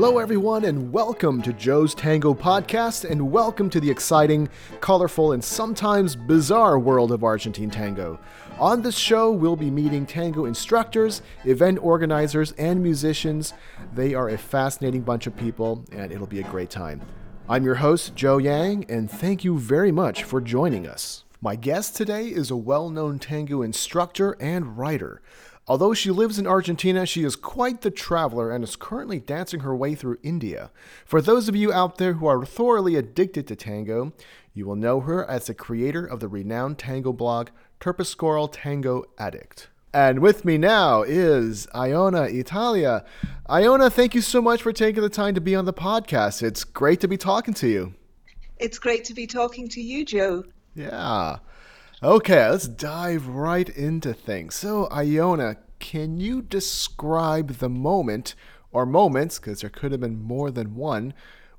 Hello, everyone, and welcome to Joe's Tango Podcast, and welcome to the exciting, colorful, and sometimes bizarre world of Argentine tango. On this show, we'll be meeting tango instructors, event organizers, and musicians. They are a fascinating bunch of people, and it'll be a great time. I'm your host, Joe Yang, and thank you very much for joining us. My guest today is a well known tango instructor and writer. Although she lives in Argentina, she is quite the traveler and is currently dancing her way through India. For those of you out there who are thoroughly addicted to tango, you will know her as the creator of the renowned tango blog Terpsichoral Tango Addict. And with me now is Iona Italia. Iona, thank you so much for taking the time to be on the podcast. It's great to be talking to you. It's great to be talking to you, Joe. Yeah. Okay, let's dive right into things. So, Iona, can you describe the moment or moments, because there could have been more than one,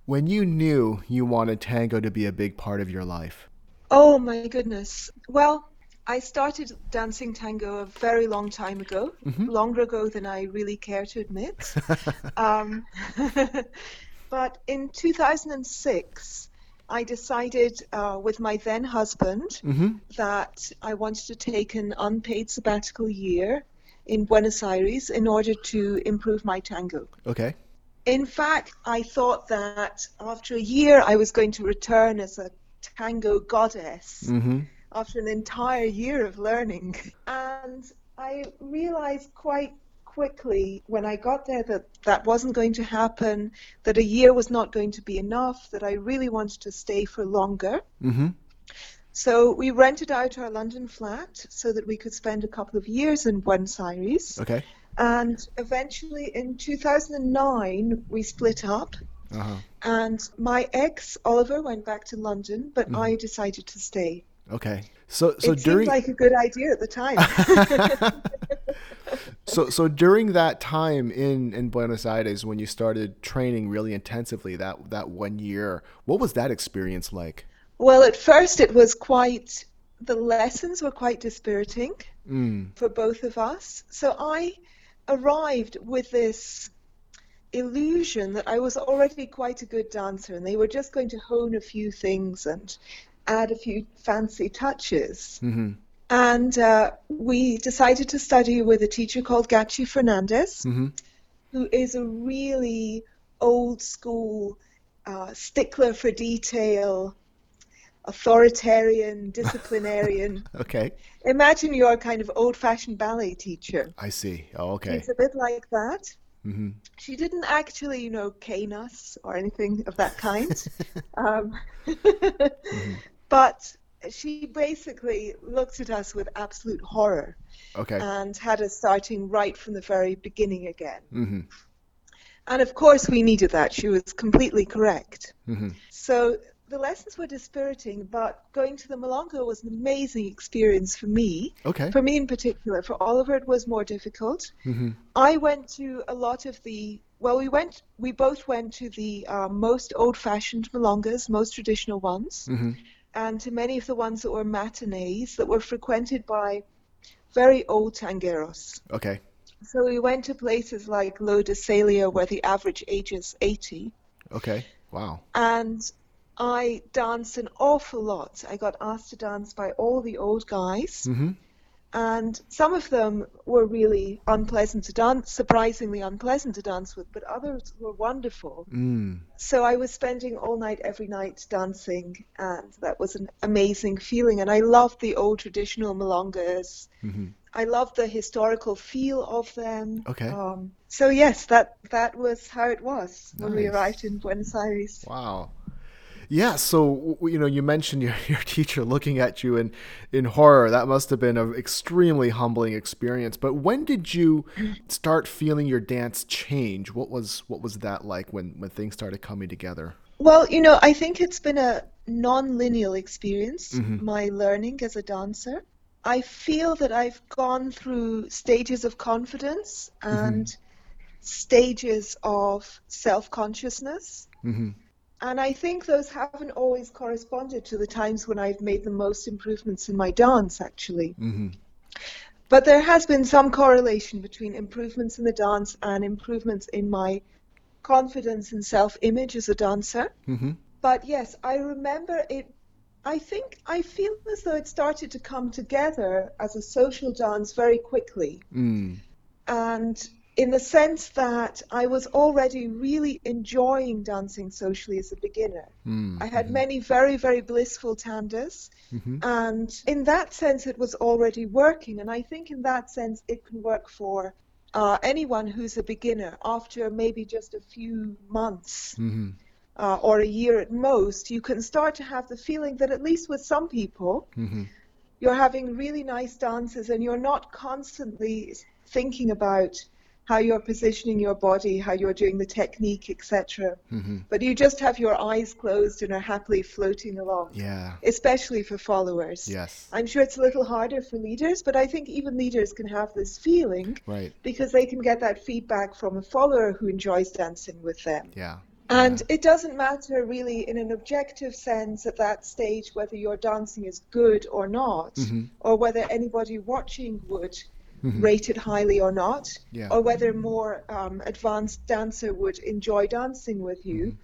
when you knew you wanted tango to be a big part of your life? Oh, my goodness. Well, I started dancing tango a very long time ago, mm-hmm. longer ago than I really care to admit. um, but in 2006, I decided uh, with my then husband mm-hmm. that I wanted to take an unpaid sabbatical year in Buenos Aires in order to improve my tango. Okay. In fact, I thought that after a year I was going to return as a tango goddess mm-hmm. after an entire year of learning. And I realized quite quickly when I got there that that wasn't going to happen, that a year was not going to be enough, that I really wanted to stay for longer. Mm-hmm. So we rented out our London flat so that we could spend a couple of years in Buenos Aires. Okay. And eventually in 2009, we split up. Uh-huh. And my ex, Oliver, went back to London, but mm-hmm. I decided to stay. Okay. So, so it during seemed like a good idea at the time. so, so during that time in in Buenos Aires, when you started training really intensively, that that one year, what was that experience like? Well, at first it was quite. The lessons were quite dispiriting mm. for both of us. So I arrived with this illusion that I was already quite a good dancer, and they were just going to hone a few things and add a few fancy touches. Mm-hmm. And uh, we decided to study with a teacher called Gachi Fernandez, mm-hmm. who is a really old school uh, stickler for detail, authoritarian, disciplinarian. okay. Imagine you're a kind of old fashioned ballet teacher. I see. Oh, okay. It's a bit like that. Mm-hmm. She didn't actually, you know, cane us or anything of that kind. um, mm-hmm. But she basically looked at us with absolute horror. Okay. And had us starting right from the very beginning again. Mm-hmm. And of course, we needed that. She was completely correct. Mm-hmm. So the lessons were dispiriting, but going to the Milonga was an amazing experience for me. Okay. For me in particular. For Oliver, it was more difficult. Mm-hmm. I went to a lot of the well, we went. We both went to the uh, most old-fashioned milongas, most traditional ones. Mm-hmm and to many of the ones that were matinees that were frequented by very old tangueros. Okay. So we went to places like Lo de where the average age is 80. Okay. Wow. And I danced an awful lot. I got asked to dance by all the old guys. Mm-hmm and some of them were really unpleasant to dance, surprisingly unpleasant to dance with, but others were wonderful. Mm. So I was spending all night, every night dancing, and that was an amazing feeling. And I loved the old traditional milongas. Mm-hmm. I loved the historical feel of them. Okay. Um, so yes, that that was how it was nice. when we arrived in Buenos Aires. Wow. Yeah, so you know, you mentioned your, your teacher looking at you in in horror. That must have been an extremely humbling experience. But when did you start feeling your dance change? What was what was that like when when things started coming together? Well, you know, I think it's been a non-linear experience, mm-hmm. my learning as a dancer. I feel that I've gone through stages of confidence and mm-hmm. stages of self-consciousness. Mm-hmm and I think those haven't always corresponded to the times when I've made the most improvements in my dance, actually. Mm-hmm. But there has been some correlation between improvements in the dance and improvements in my confidence and self image as a dancer. Mm-hmm. But yes, I remember it. I think I feel as though it started to come together as a social dance very quickly. Mm. And in the sense that I was already really enjoying dancing socially as a beginner. Mm. I had Mhm. many very, very blissful tandas, Mhm. and in that sense, it was already working. And I think in that sense, it can work for uh, anyone who's a beginner after maybe just a few months Mhm. uh, or a year at most. You can start to have the feeling that, at least with some people, Mhm. you're having really nice dances and you're not constantly thinking about how you're positioning your body, how you're doing the technique, etc. Mhm. But you just have your eyes closed and are happily floating along, Yeah. especially for followers. Yes. I'm sure it's a little harder for leaders, but I think even leaders can have this feeling Right. because they can get that feedback from a follower who enjoys dancing with them. Yeah. And it doesn't matter really in an objective sense at that stage whether your dancing is good or not, Mhm. or whether anybody watching would Mhm. rate it highly or not, Yeah. or whether a more um, advanced dancer would enjoy dancing with you. Mm-hmm.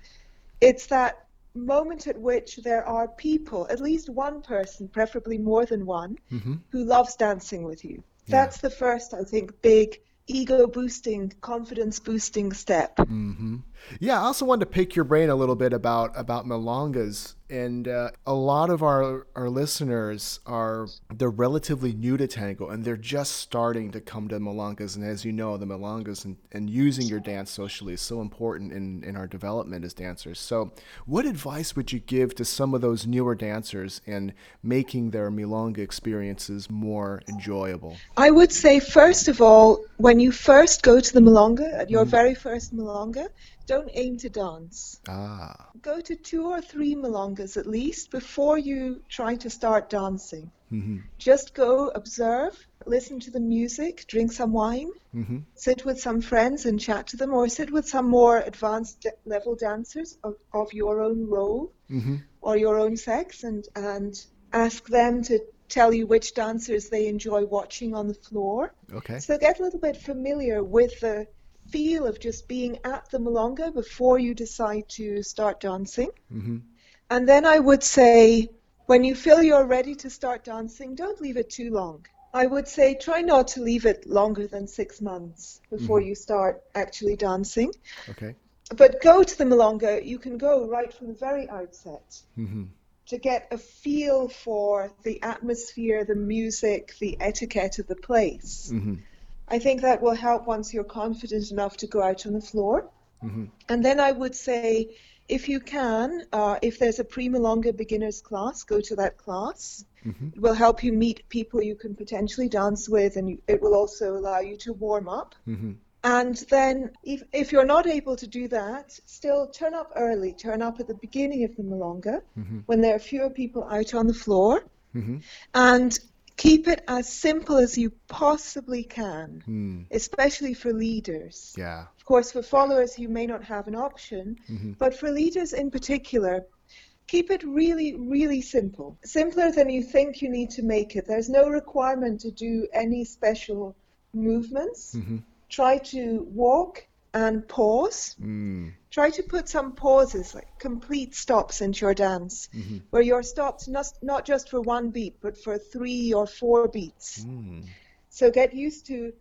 It's that moment at which there are people, at least one person, preferably more than one, Mhm. who loves dancing with you. Yeah. That's the first, I think, big ego boosting, confidence boosting step. hmm Yeah, I also wanted to pick your brain a little bit about about milongas, and uh, a lot of our our listeners are they're relatively new to tango, and they're just starting to come to milongas. And as you know, the milongas and, and using your dance socially is so important in in our development as dancers. So, what advice would you give to some of those newer dancers in making their milonga experiences more enjoyable? I would say, first of all, when you first go to the Milonga, at your very first Milonga, don't aim to dance. Ah, Go to two or three Milongas at least before you try to start dancing. Mm-hmm. Just go, observe, listen to the music, drink some wine, hmm sit with some friends and chat to them, or sit with some more advanced level dancers of, of your own role hmm or your own sex and, and ask them to tell you which dancers they enjoy watching on the floor. Okay. So get a little bit familiar with the feel of just being at the Milonga before you decide to start dancing. hmm And then I would say, when you feel you're ready to start dancing, don't leave it too long. I would say try not to leave it longer than six months before you start actually dancing. Okay. But go to the Milonga, you can go right from the very outset hmm to get a feel for the atmosphere, the music, the etiquette of the place. hmm I think that will help once you're confident enough to go out on the floor. hmm And then I would say, if you can, uh, if there's a pre-Milonga beginners class, go to that class. hmm It will help you meet people you can potentially dance with, and it will also allow you to warm up. hmm And then, if, if you're not able to do that, still turn up early. Turn up at the beginning of the Milonga hmm when there are fewer people out on the floor, hmm and keep it as simple as you possibly can, Hmm. especially for leaders. Yeah. Of course, for followers, you may not have an option, hmm but for leaders in particular, keep it really, really simple. Simpler than you think you need to make it. There's no requirement to do any special movements. hmm Try to walk and pause. Mm. Try to put some pauses, like complete stops into your dance, hmm where you're stopped not, not just for one beat, but for three or four beats. Mm. So get used to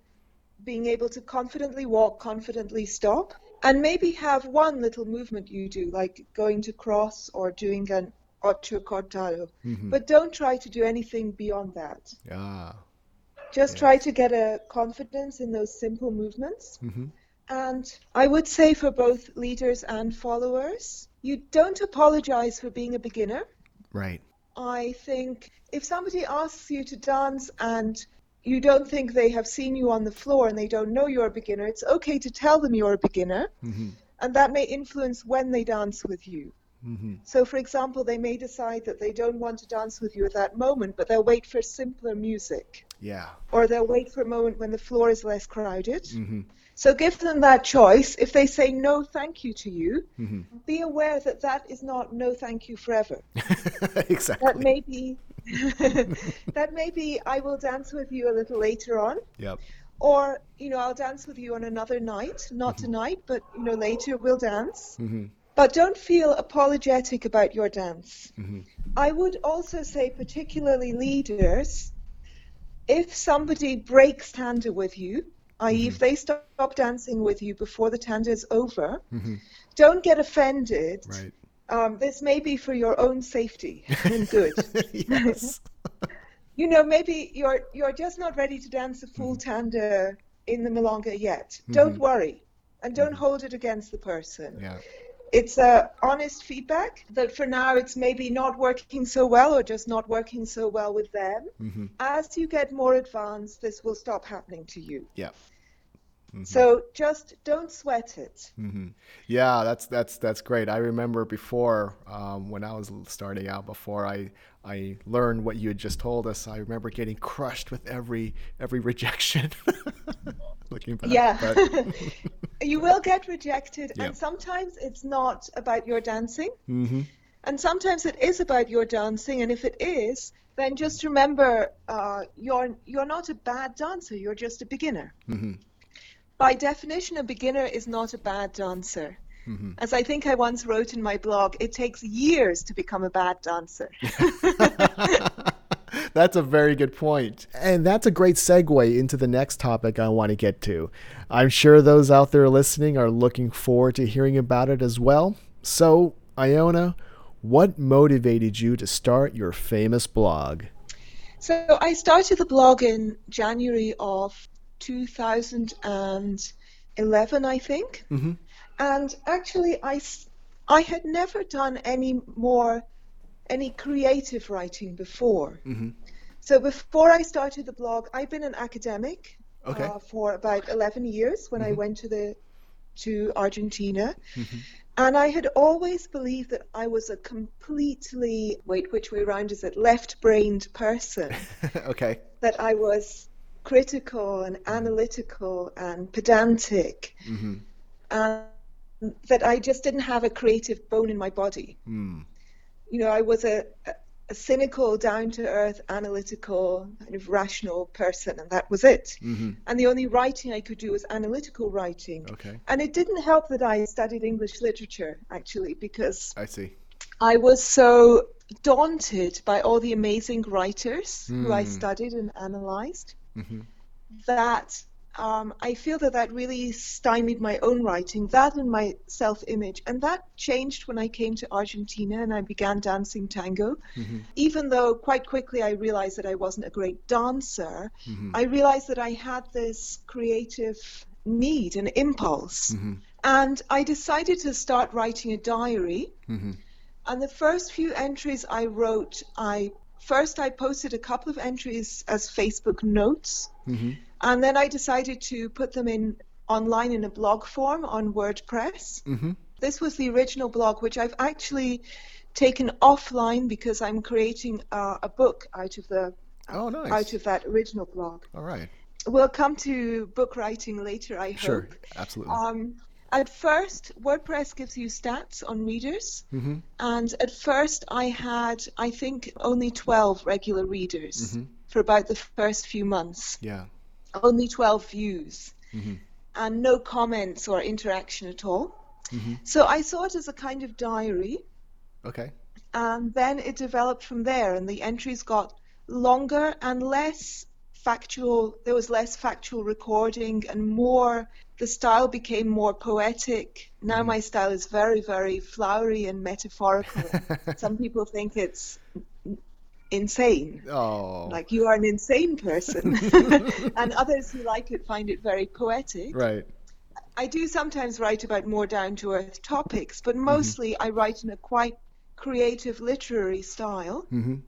being able to confidently walk, confidently stop, and maybe have one little movement you do, like going to cross or doing an ocho cortado. hmm But don't try to do anything beyond that. Ah. Just Yes. try to get a confidence in those simple movements. hmm And I would say for both leaders and followers, you don't apologize for being a beginner. Right. I think if somebody asks you to dance and you don't think they have seen you on the floor and they don't know you're a beginner, it's okay to tell them you're a beginner, hmm and that may influence when they dance with you. hmm So, for example, they may decide that they don't want to dance with you at that moment, but they'll wait for simpler music, Yeah. or they'll wait for a moment when the floor is less crowded. hmm So, give them that choice. If they say no thank you to you, hmm be aware that that is not no thank you forever. exactly. That may be that may be I will dance with you a little later on, Yep. or you know I'll dance with you on another night, not Mm-hmm. tonight, but you know later we'll dance. Mm-hmm. But don't feel apologetic about your dance. Mm-hmm. I would also say, particularly leaders, if somebody breaks tanda with you, i.e., Mm-hmm. if they stop dancing with you before the tanda is over, don't get offended. Right. Um, this may be for your own safety and good. yes. you know, maybe you're you're just not ready to dance a full Mm-hmm. tanda in the milonga yet. Don't worry, and don't hold it against the person. Mm-hmm. Yeah. It's a honest feedback that for now it's maybe not working so well or just not working so well with them. Mm-hmm. As you get more advanced, this will stop happening to you. Yeah. So just don't sweat it. Mm-hmm. Yeah, that's that's that's great. I remember before um, when I was starting out, before I I learned what you had just told us. I remember getting crushed with every every rejection. Looking back, Yeah. but- You will get rejected, Yeah. and sometimes it's not about your dancing, Mhm. and sometimes it is about your dancing. And if it is, then just remember uh, you're you're not a bad dancer. You're just a beginner. Mhm. By definition, a beginner is not a bad dancer. Mm-hmm. As I think I once wrote in my blog, it takes years to become a bad dancer. That's a very good point. And that's a great segue into the next topic I want to get to. I'm sure those out there listening are looking forward to hearing about it as well. So, Iona, what motivated you to start your famous blog? So I started the blog in January of 2011, I think. Mhm. And actually, I, I had never done any more, any creative writing before. Mhm. So before I started the blog, I've been an academic Okay. uh, for about 11 years when I went to the to Argentina. And I had always believed that I was a completely, wait, which way around is it, left brained person. okay. that I was critical and analytical and pedantic, Mhm. and that I just didn't have a creative bone in my body. Mm. You know, I was a, a, cynical, down to earth, analytical, kind of rational person, and that was it. Mhm. And the only writing I could do was analytical writing. Okay. And it didn't help that I studied English literature, actually, because I see. I was so daunted by all the amazing writers who I Mm. studied and analyzed Mhm. that um, I feel that that really stymied my own writing, that and my self image. And that changed when I came to Argentina and I began dancing tango. Mhm. Even though quite quickly I realized that I wasn't a great dancer, Mhm. I realized that I had this creative need and impulse. Mhm. And I decided to start writing a diary. Mhm. And the first few entries I wrote, I first I posted a couple of entries as Facebook notes, Mhm. and then I decided to put them in online in a blog form on WordPress. Mhm. This was the original blog, which I've actually taken offline because I'm creating uh, a book out of the Oh, nice. out of that original blog. All right. We'll come to book writing later, I hope. Sure. Absolutely. Um, at first, WordPress gives you stats on readers, Mhm. and at first I had, I think, only 12 regular readers Mhm. for about the first few months. Yeah. Only 12 views, Mhm. and no comments or interaction at all. Mhm. So I saw it as a kind of diary, Okay. and then it developed from there, and the entries got longer and less factual. There was less factual recording and more. The style became more poetic. Now my style is very, very flowery and metaphorical. Some people think it's insane. Oh. Like you are an insane person, and others who like it find it very poetic. Right. I do sometimes write about more down to earth topics, but mostly I write in a quite creative literary style. Mhm.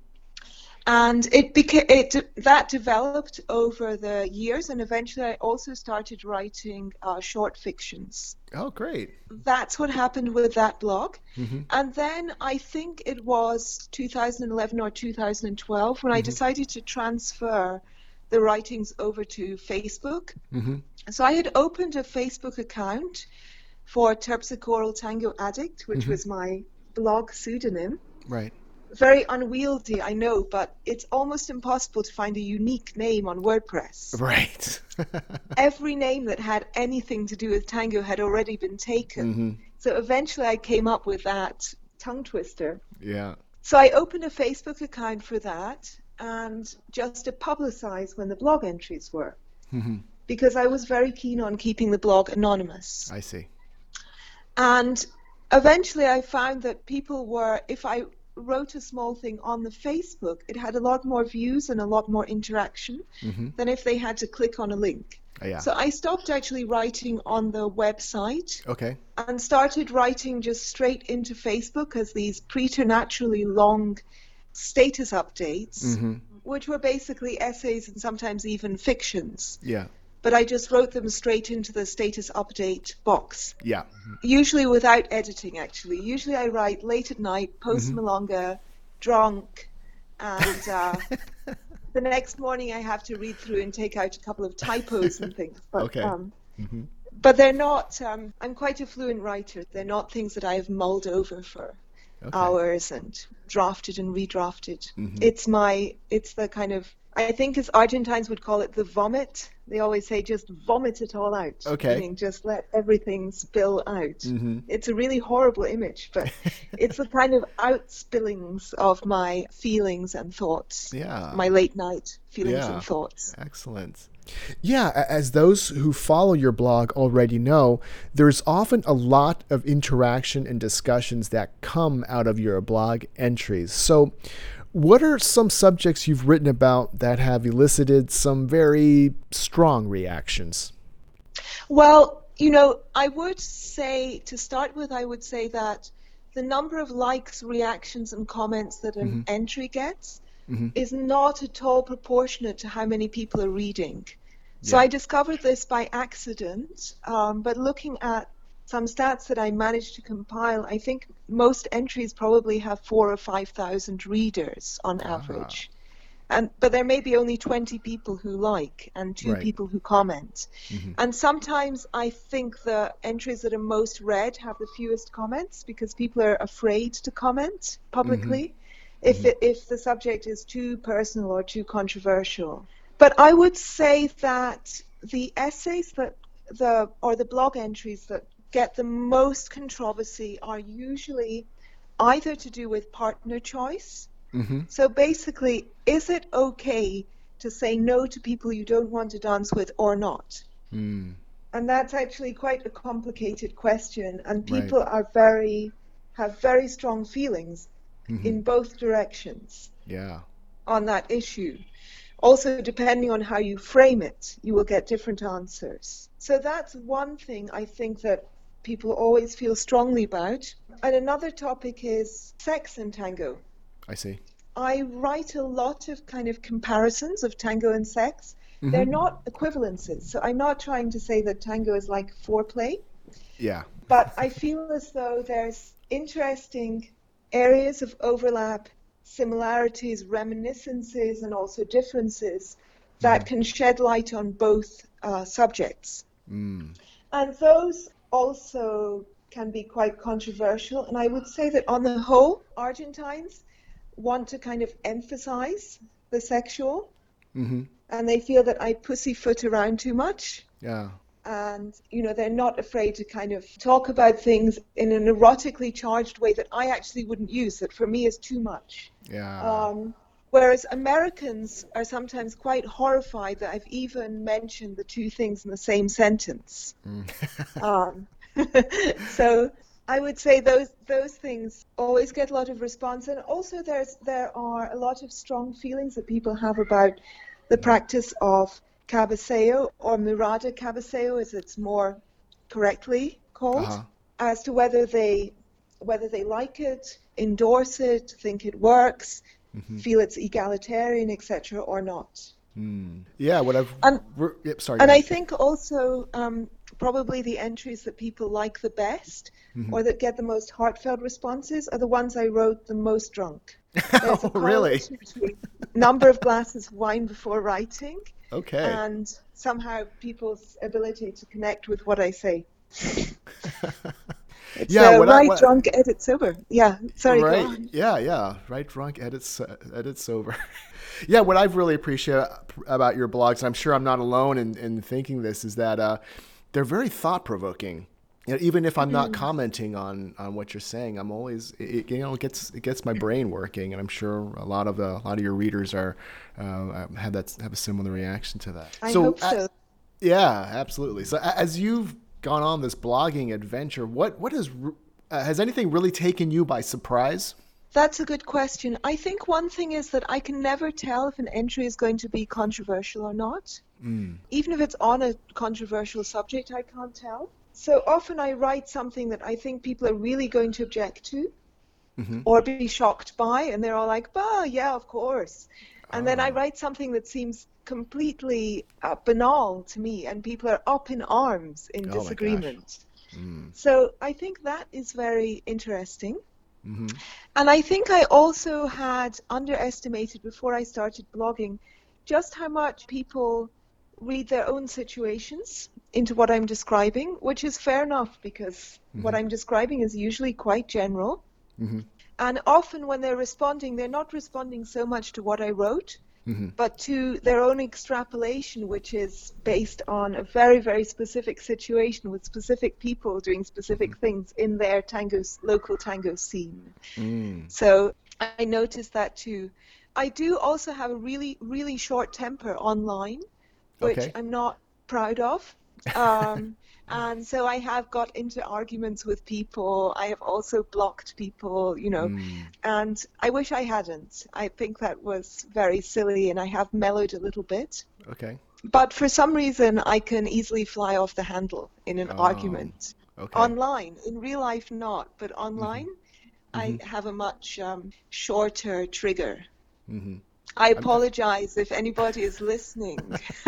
And it became it that developed over the years, and eventually I also started writing uh, short fictions. Oh, great. That's what happened with that blog. Mhm. And then I think it was 2011 or 2012 when I decided to transfer the writings over to Facebook. Mhm. So I had opened a Facebook account for Terpsichoral Tango Addict, which was my blog pseudonym. Right. Very unwieldy, I know, but it's almost impossible to find a unique name on WordPress. Right. Every name that had anything to do with tango had already been taken. Mm-hmm. So eventually I came up with that tongue twister. Yeah. So I opened a Facebook account for that and just to publicize when the blog entries were. Mm-hmm. Because I was very keen on keeping the blog anonymous. I see. And eventually I found that people were, if I wrote a small thing on the Facebook, it had a lot more views and a lot more interaction Mm-hmm. than if they had to click on a link. Oh, yeah. So I stopped actually writing on the website okay. and started writing just straight into Facebook as these preternaturally long status updates, Mm-hmm. which were basically essays and sometimes even fictions. Yeah. But I just wrote them straight into the status update box, Yeah. usually without editing, actually. Usually I write late at night, post Mm-hmm. milonga, drunk, and uh, the next morning I have to read through and take out a couple of typos and things. But, Okay. Um, Mm-hmm. but they're not, um, I'm quite a fluent writer. They're not things that I have mulled over for Okay. hours and drafted and redrafted. Mhm. It's my, it's the kind of, I think as Argentines would call it the vomit. They always say just vomit it all out. Okay. Meaning just let everything spill out. Mm-hmm. It's a really horrible image, but it's the kind of outspillings of my feelings and thoughts. Yeah. My late night feelings Yeah. and thoughts. Excellent. Yeah, as those who follow your blog already know, there's often a lot of interaction and discussions that come out of your blog entries. So, what are some subjects you've written about that have elicited some very strong reactions? Well, you know, I would say, to start with, I would say that the number of likes, reactions, and comments that an entry gets Mhm. is not at all proportionate to how many people are reading. So I discovered this by accident, um, but looking at some stats that I managed to compile, I think most entries probably have four or five thousand readers on Ah. average. And, but there may be only 20 people who like and two Right. people who comment. Mhm. And sometimes I think the entries that are most read have the fewest comments because people are afraid to comment publicly if it, if the subject is too personal or too controversial. But I would say that the essays that the or the blog entries that get the most controversy are usually either to do with partner choice. Mm-hmm. So basically, is it okay to say no to people you don't want to dance with or not? Mm. And that's actually quite a complicated question, and Right. people are very have very strong feelings Mhm. in both directions Yeah. on that issue. Also, depending on how you frame it, you will get different answers. So that's one thing I think that people always feel strongly about. And another topic is sex and tango. I see. I write a lot of kind of comparisons of tango and sex. They're not equivalences. So I'm not trying to say that tango is like foreplay, Yeah. but I feel as though there's interesting areas of overlap, similarities, reminiscences, and also differences that can shed light on both uh, subjects. Mm. And those also can be quite controversial. And I would say that on the whole, Argentines want to kind of emphasize the sexual, Mm-hmm. and they feel that I pussyfoot around too much. Yeah. And, you know, they're not afraid to kind of talk about things in an erotically charged way that I actually wouldn't use, that for me is too much. Yeah. Um, whereas Americans are sometimes quite horrified that I've even mentioned the two things in the same sentence. Mm. Um, so I would say those those things always get a lot of response, and also there's there are a lot of strong feelings that people have about the practice of cabeceo or mirada cabeceo, as it's more correctly called, Uh-huh. as to whether they whether they like it, endorse it, think it works, Mhm. feel it's egalitarian, etc., or not. Mm. Yeah. What I've. And- yep. Sorry. And I think also um, probably the entries that people like the best Mhm. or that get the most heartfelt responses are the ones I wrote the most drunk. Oh, really? Number of glasses of wine before writing Okay. and somehow people's ability to connect with what I say. It's yeah, uh, right I, what, drunk, edit sober. Yeah, sorry. Right. Yeah, yeah. Write drunk, edit edit sober. yeah, what I've really appreciated about your blogs, and I'm sure I'm not alone in, in thinking this, is that uh, they're very thought provoking. You know, even if I'm not mm. commenting on, on what you're saying, I'm always it, you know it gets it gets my brain working, and I'm sure a lot of a lot of your readers are uh, have that have a similar reaction to that. I so, hope so. Uh, yeah, absolutely. So as you've gone on this blogging adventure, what what has uh, has anything really taken you by surprise? That's a good question. I think one thing is that I can never tell if an entry is going to be controversial or not. Mm. Even if it's on a controversial subject, I can't tell. So often I write something that I think people are really going to object to mm-hmm. or be shocked by, and they're all like, bah, yeah, of course. And oh. then I ah. write something that seems completely uh, banal to me, and people are up in arms in oh disagreement. Mm. So I think that is very interesting. Mm-hmm. And I think I also had underestimated before I started blogging just how much people read their own situations into what I'm describing, which is fair enough because mm-hmm. what I'm describing is usually quite general. Mm-hmm. And often when they're responding, they're not responding so much to what I wrote, mm-hmm. but to their own extrapolation, which is based on a very, very specific situation with specific people doing specific mm-hmm. things in their tango, local tango scene. Mm. So I noticed that too. I do also have a really, really short temper online, which okay. I'm not proud of. Um, and so I have got into arguments with people. I have also blocked people, you know, mm. and I wish I hadn't. I think that was very silly, and I have mellowed a little bit. Okay. But for some reason, I can easily fly off the handle in an oh, argument. Okay. Online, in real life, not, but online, mm-hmm. I mm-hmm. have a much um, shorter trigger. Mm-hmm. I apologize if anybody is listening.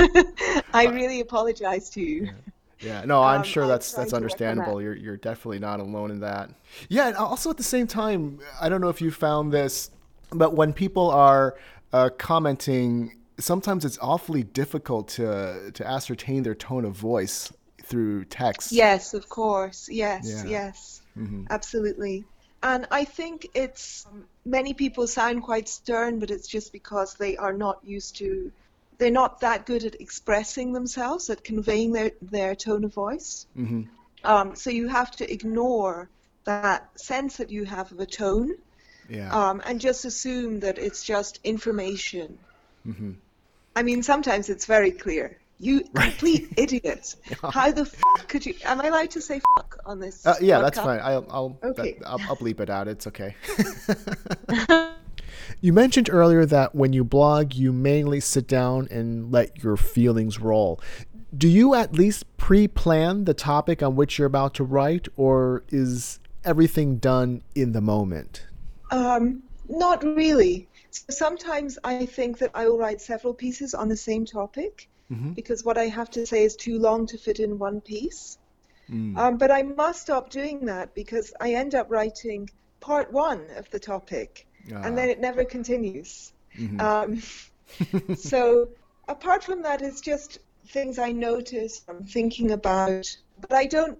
I really apologize to you. Yeah. Yeah, no, I'm um, sure that's that's understandable. You're you're definitely not alone in that. Yeah, and also at the same time, I don't know if you found this, but when people are uh, commenting, sometimes it's awfully difficult to to ascertain their tone of voice through text. Yes, of course. Yes, yeah. yes, mm-hmm. absolutely. And I think it's many people sound quite stern, but it's just because they are not used to they're not that good at expressing themselves, at conveying their, their tone of voice. Mm-hmm. Um, so you have to ignore that sense that you have of a tone yeah. um, and just assume that it's just information. Mm-hmm. I mean, sometimes it's very clear. You complete idiot. How the fuck could you? Am I allowed to say fuck on this? Uh, yeah, podcast? that's fine. I'll I'll, okay. that, I'll I'll bleep it out. It's okay. You mentioned earlier that when you blog, you mainly sit down and let your feelings roll. Do you at least pre plan the topic on which you're about to write, or is everything done in the moment? Um, not really. sometimes I think that I will write several pieces on the same topic mm-hmm. because what I have to say is too long to fit in one piece. Mm. Um, but I must stop doing that because I end up writing part one of the topic and then it never continues. Mm-hmm. Um, so apart from that, it's just things I notice, I'm thinking about, but I don't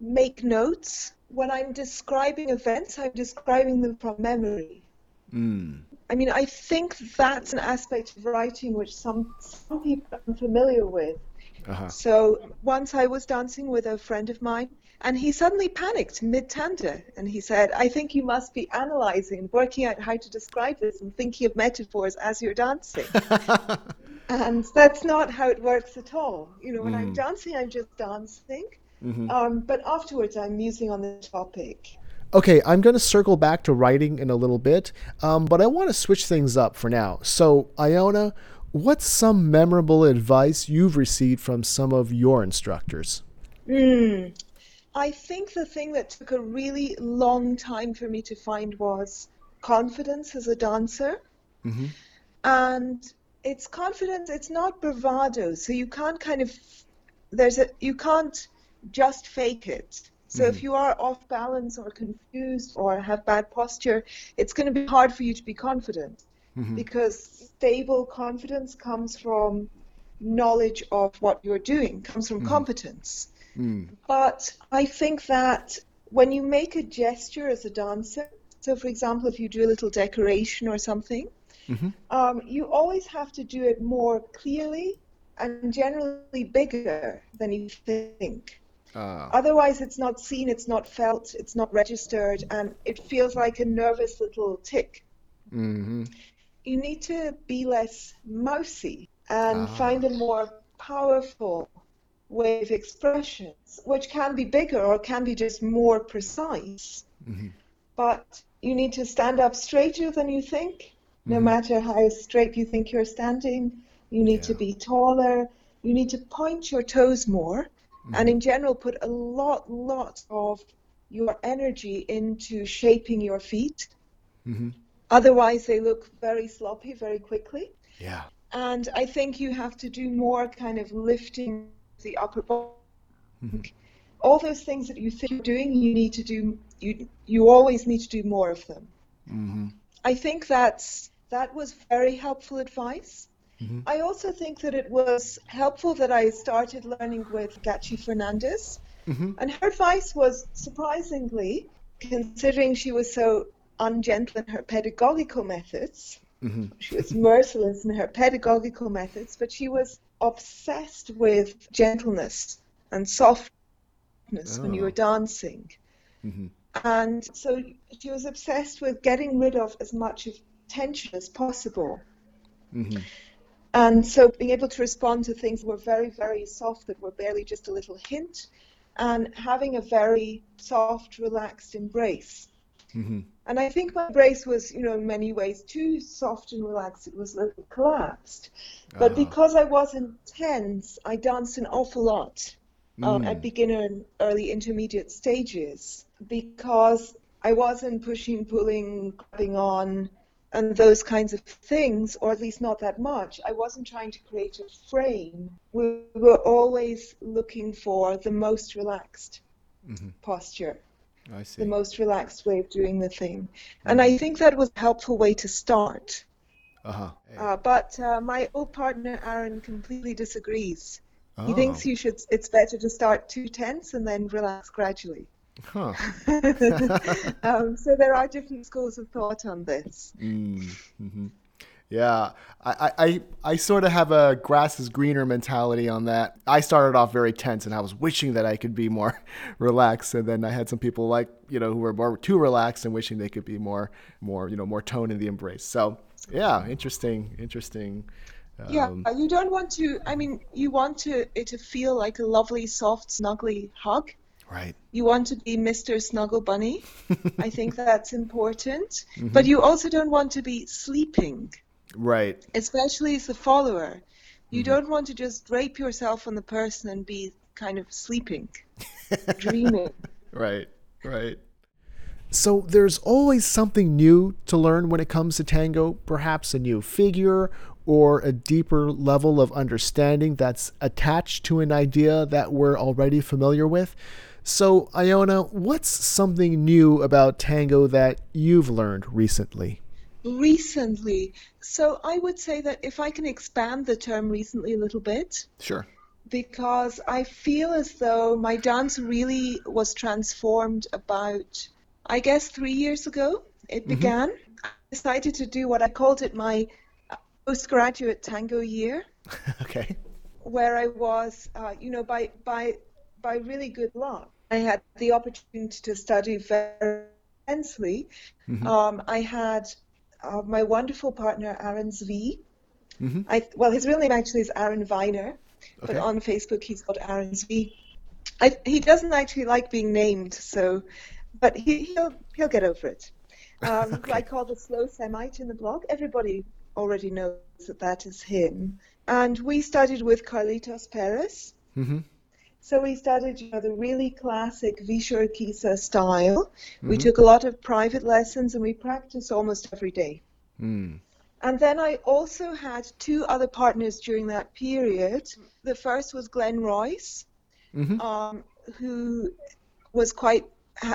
make notes. When I'm describing events, I'm describing them from memory. Mm. I mean, I think that's an aspect of writing which some some people are familiar with. Uh-huh. So once I was dancing with a friend of mine, and he suddenly panicked mid tanda and he said, I think you must be analyzing, working out how to describe this and thinking of metaphors as you're dancing. and that's not how it works at all. You know, when mm. I'm dancing, I'm just dancing. Mm-hmm. Um, but afterwards, I'm musing on the topic. Okay, I'm going to circle back to writing in a little bit, um, but I want to switch things up for now. So, Iona, what's some memorable advice you've received from some of your instructors? Mm, I think the thing that took a really long time for me to find was confidence as a dancer. Mm-hmm. And it's confidence, it's not bravado. So you can't kind of, there's a, you can't just fake it. So mm-hmm. if you are off balance or confused or have bad posture, it's going to be hard for you to be confident mm-hmm. because stable confidence comes from knowledge of what you're doing, comes from mm-hmm. competence. Mm. But I think that when you make a gesture as a dancer, so for example, if you do a little decoration or something, mm-hmm. um, you always have to do it more clearly and generally bigger than you think. Uh. Otherwise, it's not seen, it's not felt, it's not registered, and it feels like a nervous little tick. Mm-hmm. You need to be less mousy and ah. find a more powerful of expressions, which can be bigger or can be just more precise. Mm-hmm. But you need to stand up straighter than you think, no mm-hmm. matter how straight you think you're standing. You need yeah. to be taller. You need to point your toes more. Mm-hmm. And in general, put a lot, lot of your energy into shaping your feet. Mm-hmm. Otherwise, they look very sloppy very quickly. Yeah. And I think you have to do more kind of lifting the upper body. Mm-hmm. All those things that you think you're doing, you need to do. You you always need to do more of them. Mm-hmm. I think that's that was very helpful advice. Mm-hmm. I also think that it was helpful that I started learning with Gachi Fernandez. Mm-hmm. And her advice was surprisingly, considering she was so ungentle in her pedagogical methods, mm-hmm. she was merciless in her pedagogical methods, but she was obsessed with gentleness and softness oh. when you were oh. dancing. Mm-hmm. And so she was obsessed with getting rid of as much of tension as possible. Mm-hmm. And so being able to respond to things that were very, very soft, that were barely just a little hint, and having a very soft, relaxed embrace. Mm-hmm. And I think my brace was, you know, in many ways too soft and relaxed. It was a little collapsed. But uh-huh. because I wasn't tense, I danced an awful lot um, mm. at beginner and early intermediate stages because I wasn't pushing, pulling, grabbing on and those kinds of things, or at least not that much. I wasn't trying to create a frame. We were always looking for the most relaxed mm-hmm. posture. The most relaxed way of doing the thing. Mm-hmm. And I think that was a helpful way to start. Uh-huh. Uh, but uh, my old partner Aaron completely disagrees. Oh. He thinks you should. It's better to start too tense and then relax gradually. Huh. um, so there are different schools of thought on this. Mm, hmm Yeah, I, I, I sort of have a grass is greener mentality on that. I started off very tense and I was wishing that I could be more relaxed. And then I had some people like, you know, who were more too relaxed and wishing they could be more, more, you know, more tone in the embrace. So yeah, interesting, interesting. Um, yeah, you don't want to, I mean, you want to, it to feel like a lovely, soft, snuggly hug. Right. You want to be Mr. Snuggle Bunny. I think that's important. Mm-hmm. But you also don't want to be sleeping. Right. Especially as a follower. You mm-hmm. don't want to just drape yourself on the person and be kind of sleeping, dreaming. Right, right. So there's always something new to learn when it comes to tango, perhaps a new figure or a deeper level of understanding that's attached to an idea that we're already familiar with. So, Iona, what's something new about tango that you've learned recently? Recently. So, I would say that if I can expand the term recently a little bit. Sure. Because I feel as though my dance really was transformed about, I guess, three years ago. It mm-hmm. began. I decided to do what I called it my postgraduate tango year. okay. Where I was, uh, you know, by by by really good luck, I had the opportunity to study very intensely. Mm-hmm. Um, I had uh, my wonderful partner, Aaron Zvi. Mm-hmm. I, well, his real name actually is Aaron Viner, okay. but on Facebook he's called Aaron Zvi. I, he doesn't actually like being named, so, but he, he'll he'll get over it. Um, okay. I call the slow Semite in the blog. Everybody already knows that that is him. And we studied with Carlitos Perez. Mm-hmm. So we studied you know, the really classic Villa Urquiza style. Mm-hmm. We took a lot of private lessons and we practiced almost every day. Mm. And then I also had two other partners during that period. The first was Glenn Royce, mm-hmm. um, who was quite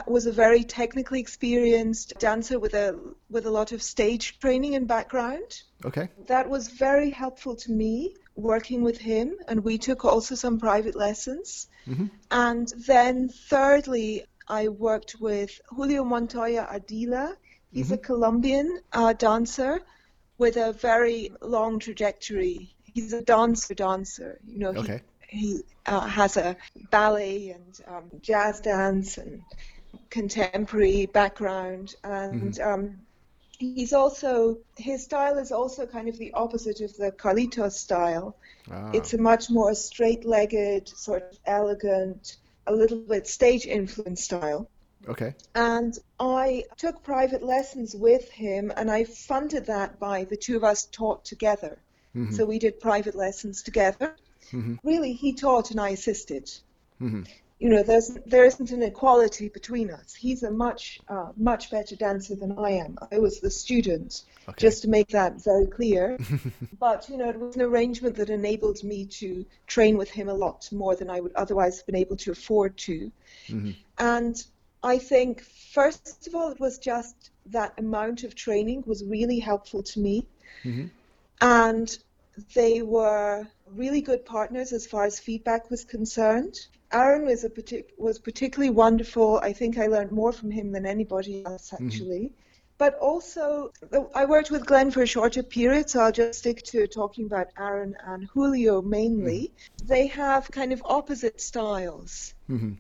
was a very technically experienced dancer with a with a lot of stage training and background. Okay. That was very helpful to me working with him, and we took also some private lessons. Mm-hmm. And then, thirdly, I worked with Julio Montoya Ardila. He's mm-hmm. a Colombian uh, dancer with a very long trajectory. He's a dancer dancer. You know, okay. he, he uh, has a ballet and um, jazz dance and contemporary background, and mm-hmm. um, he's also his style is also kind of the opposite of the Carlitos style. Ah. It's a much more straight-legged, sort of elegant, a little bit stage influenced style. Okay. And I took private lessons with him, and I funded that by the two of us taught together. Mm-hmm. So we did private lessons together. Mm-hmm. Really, he taught and I assisted. Mm-hmm you know, there's there isn't an equality between us. He's a much uh, much better dancer than I am. I was the student, okay. just to make that very clear. but you know, it was an arrangement that enabled me to train with him a lot more than I would otherwise have been able to afford to. Mm-hmm. And I think first of all, it was just that amount of training was really helpful to me, mm-hmm. and they were really good partners as far as feedback was concerned. Aaron was a partic- was particularly wonderful. I think I learned more from him than anybody else mm-hmm. actually. Mm-hmm. But also, I worked with Glenn for a shorter period, so I'll just stick to talking about Aaron and Julio mainly. Mm-hmm. They have kind of opposite styles. Mm-hmm.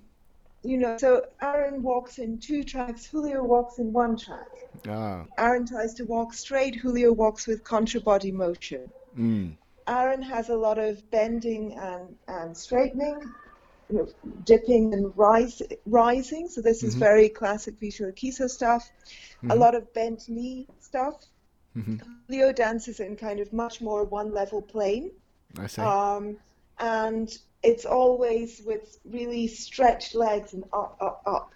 You know, so Aaron walks in two tracks, Julio walks in one track. Ah. Aaron tries to walk straight, Julio walks with contrabody motion. Mm. Aaron has a lot of bending and, and straightening, you know, dipping and rise, rising. So this mm-hmm. is very classic Villa Urquiza stuff. Mm-hmm. A lot of bent knee stuff. Mm-hmm. Leo dances in kind of much more one level plane. I see. Um, and it's always with really stretched legs and up, up, up.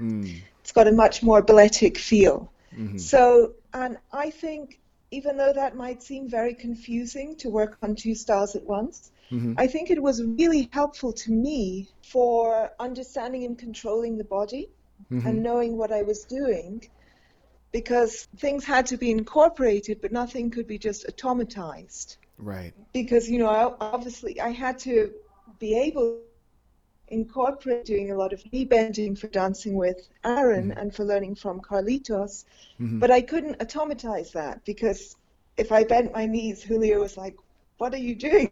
Mm. It's got a much more balletic feel. Mm-hmm. So, and I think even though that might seem very confusing to work on two styles at once, Mm-hmm. I think it was really helpful to me for understanding and controlling the body mm-hmm. and knowing what I was doing because things had to be incorporated, but nothing could be just automatized. Right. Because, you know, I, obviously I had to be able to incorporate doing a lot of knee bending for dancing with Aaron mm-hmm. and for learning from Carlitos, mm-hmm. but I couldn't automatize that because if I bent my knees, Julio was like, what are you doing?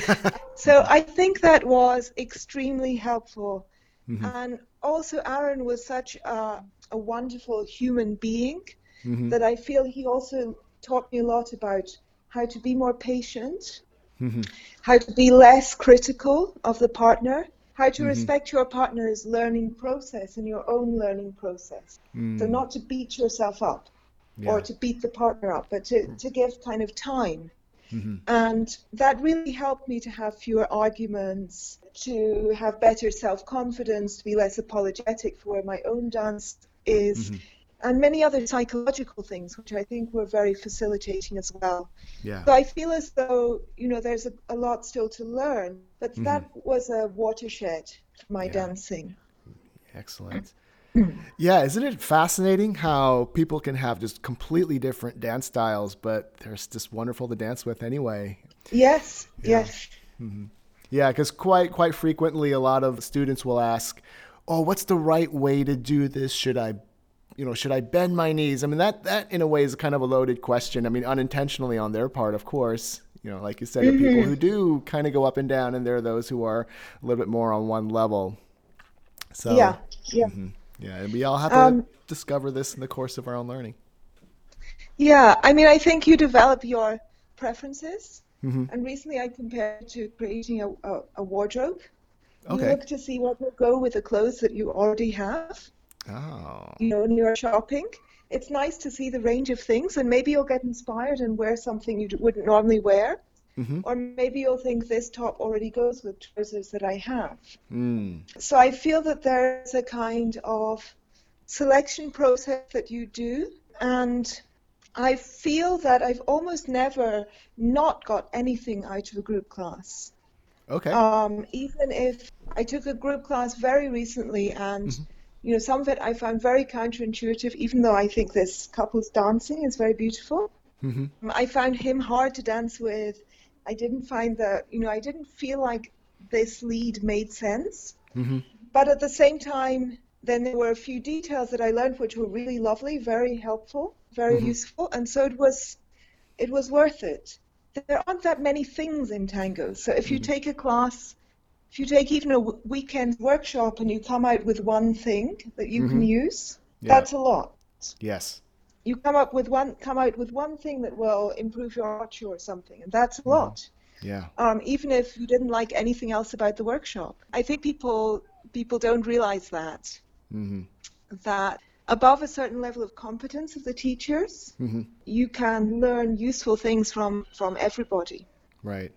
so I think that was extremely helpful. Mm-hmm. And also, Aaron was such a, a wonderful human being mm-hmm. that I feel he also taught me a lot about how to be more patient, mm-hmm. how to be less critical of the partner, how to mm-hmm. respect your partner's learning process and your own learning process. So, mm. not to beat yourself up yeah. or to beat the partner up, but to, to give kind of time Mm-hmm. And that really helped me to have fewer arguments, to have better self confidence, to be less apologetic for where my own dance is, mm-hmm. and many other psychological things, which I think were very facilitating as well. Yeah. So I feel as though, you know, there's a, a lot still to learn, but mm-hmm. that was a watershed for my yeah. dancing. Excellent. Yeah, isn't it fascinating how people can have just completely different dance styles, but they're just wonderful to dance with anyway? Yes, yeah. yes. Mm-hmm. Yeah, because quite quite frequently, a lot of students will ask, "Oh, what's the right way to do this? Should I, you know, should I bend my knees?" I mean, that that in a way is kind of a loaded question. I mean, unintentionally on their part, of course. You know, like you said, mm-hmm. people who do kind of go up and down, and there are those who are a little bit more on one level. So yeah, yeah. Mm-hmm. Yeah, and we all have to um, discover this in the course of our own learning. Yeah, I mean, I think you develop your preferences. Mm-hmm. And recently I compared to creating a, a, a wardrobe. Okay. You look to see what will go with the clothes that you already have. Oh. You know, when you're shopping, it's nice to see the range of things, and maybe you'll get inspired and wear something you wouldn't normally wear. Mm-hmm. Or maybe you'll think this top already goes with trousers that I have. Mm. So I feel that there's a kind of selection process that you do, and I feel that I've almost never not got anything out of a group class. Okay. Um, even if I took a group class very recently and mm-hmm. you know some of it I found very counterintuitive even though I think this couple's dancing is very beautiful. Mm-hmm. I found him hard to dance with I didn't find that, you know, I didn't feel like this lead made sense. Mm-hmm. But at the same time, then there were a few details that I learned which were really lovely, very helpful, very Mhm. useful, and so it was it was worth it. There aren't that many things in tango, so if you Mhm. take a class, if you take even a w- weekend workshop and you come out with one thing that you can Mhm. use, Yeah. that's a lot. Yes. You come up with one, come out with one thing that will improve your posture or something, and that's a Mhm. lot. Yeah. Um, even if you didn't like anything else about the workshop, I think people people don't realize that hmm that above a certain level of competence of the teachers, hmm you can learn useful things from from everybody. Right.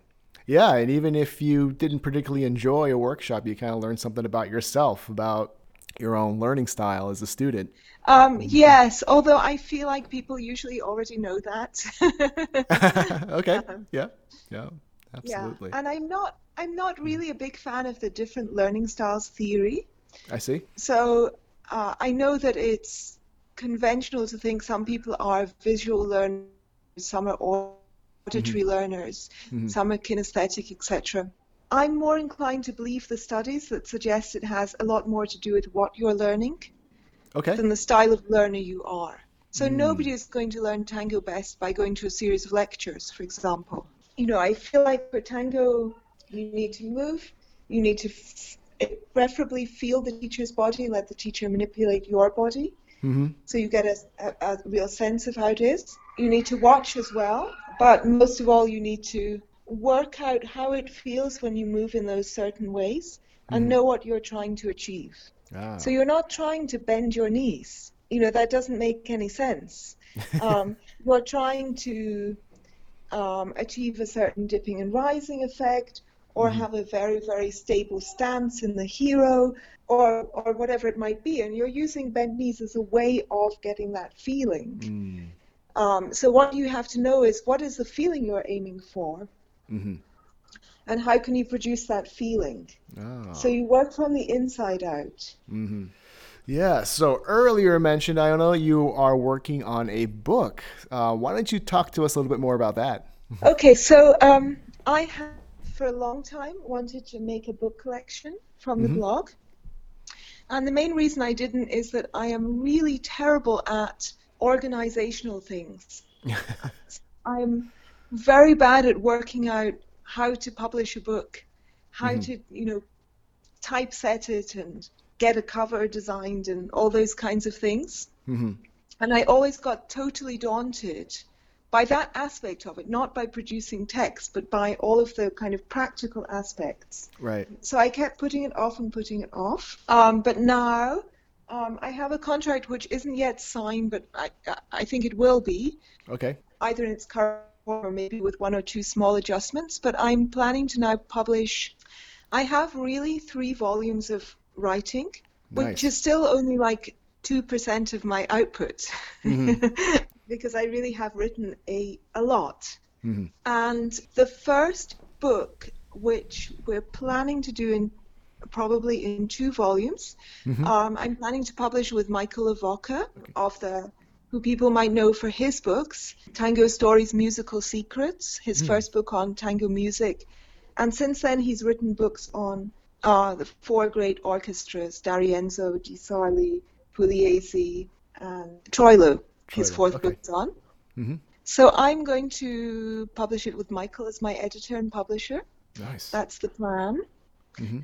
Yeah, and even if you didn't particularly enjoy a workshop, you kind of learned something about yourself, about your own learning style as a student. Um, yes, although I feel like people usually already know that. okay. Um, Yeah. Yeah. Absolutely. Yeah, and I'm not I'm not really a big fan of the different learning styles theory. I see. So uh, I know that it's conventional to think some people are visual learners, some are auditory learners, Mhm. some are kinesthetic, etc. I'm more inclined to believe the studies that suggest it has a lot more to do with what you're learning Okay. than the style of learner you are. So Mm. nobody is going to learn tango best by going to a series of lectures, for example. You know, I feel like for tango, you need to move, you need to f- preferably feel the teacher's body, let the teacher manipulate your body, hmm so you get a, a, a real sense of how it is. You need to watch as well, but most of all, you need to work out how it feels when you move in those certain ways and Mhm. know what you're trying to achieve. Ah. So you're not trying to bend your knees. You know, that doesn't make any sense. Um, you're trying to um, achieve a certain dipping and rising effect or Mhm. have a very, very stable stance in the giro or, or whatever it might be. And you're using bent knees as a way of getting that feeling. Mm. Um, so what you have to know is what is the feeling you're aiming for hmm and how can you produce that feeling? Oh. So you work from the inside out. Mm-hmm. Yeah. So earlier mentioned, I know you are working on a book. Uh, why don't you talk to us a little bit more about that? Okay, so um, I have for a long time wanted to make a book collection from the Mhm. blog. And the main reason I didn't is that I am really terrible at organizational things. I'm very bad at working out how to publish a book, how Mhm. to, you know, typeset it and get a cover designed and all those kinds of things. hmm And I always got totally daunted by that aspect of it, not by producing text, but by all of the kind of practical aspects. Right. So I kept putting it off and putting it off. Um, but now um, I have a contract which isn't yet signed, but I, I think it will be, Okay. either in its current or maybe with one or two small adjustments. But I'm planning to now publish. I have really three volumes of writing, Nice. which is still only like 2% of my output Mhm. because I really have written a, a lot. hmm And the first book, which we're planning to do in probably in two volumes, Mhm. um, I'm planning to publish with Michael Lavocah of the who people might know for his books, Tango Stories Musical Secrets, his Hmm. first book on tango music. And since then, he's written books on uh, the four great orchestras, D'Arienzo, Di Sarli, Pugliese, and Troilo, his fourth okay. book's on. hmm So I'm going to publish it with Michael as my editor and publisher. Nice. That's the plan. hmm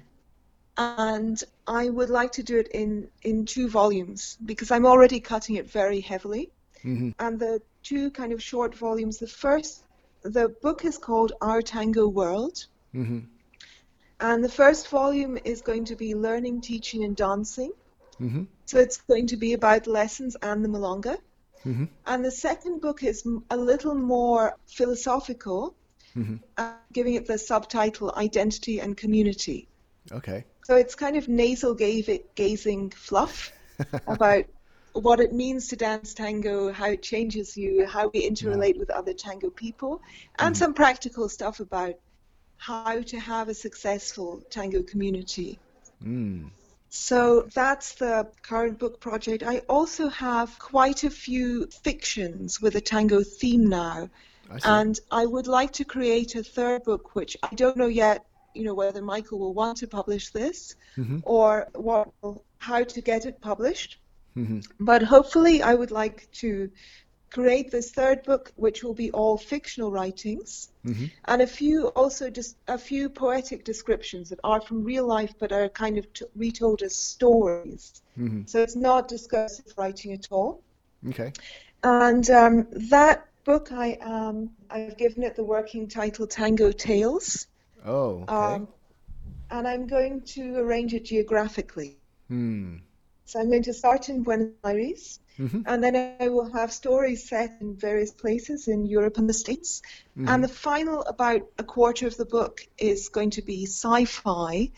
And I would like to do it in, in two volumes because I'm already cutting it very heavily. hmm And the two kind of short volumes, the first, the book is called Our Tango World. hmm And the first volume is going to be learning, teaching, and dancing. hmm So it's going to be about lessons and the milonga. hmm And the second book is a little more philosophical, hmm uh, giving it the subtitle Identity and Community. Okay. So it's kind of nasal gazing fluff about what it means to dance tango, how it changes you, how we interrelate with other tango people, and Mhm. some practical stuff about how to have a successful tango community. Mm. So that's the current book project. I also have quite a few fictions with a tango theme now, I and I would like to create a third book, which I don't know yet you know whether Michael will want to publish this mm-hmm. or what how to get it published. Mm-hmm. But hopefully, I would like to create this third book, which will be all fictional writings, mm-hmm. and a few also just a few poetic descriptions that are from real life but are kind of t- retold as stories. Mm-hmm. So it's not discursive writing at all. Okay. And um, that book, I um, I've given it the working title Tango Tales. Oh. Okay. Um, and I'm going to arrange it geographically. Hmm. So I'm going to start in Buenos Aires, mm-hmm. and then I will have stories set in various places in Europe and the States. Mm-hmm. And the final, about a quarter of the book, is going to be sci-fi,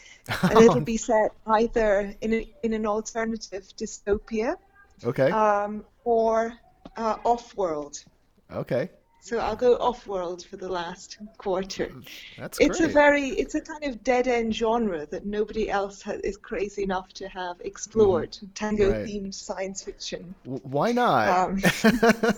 and it'll be set either in a, in an alternative dystopia, okay, um, or uh, off-world. Okay. So I'll go off-world for the last quarter. That's great. it's a very, it's a kind of dead-end genre that nobody else is crazy enough to have explored. Mm-hmm. Tango-themed right. science fiction. W- why not? Um.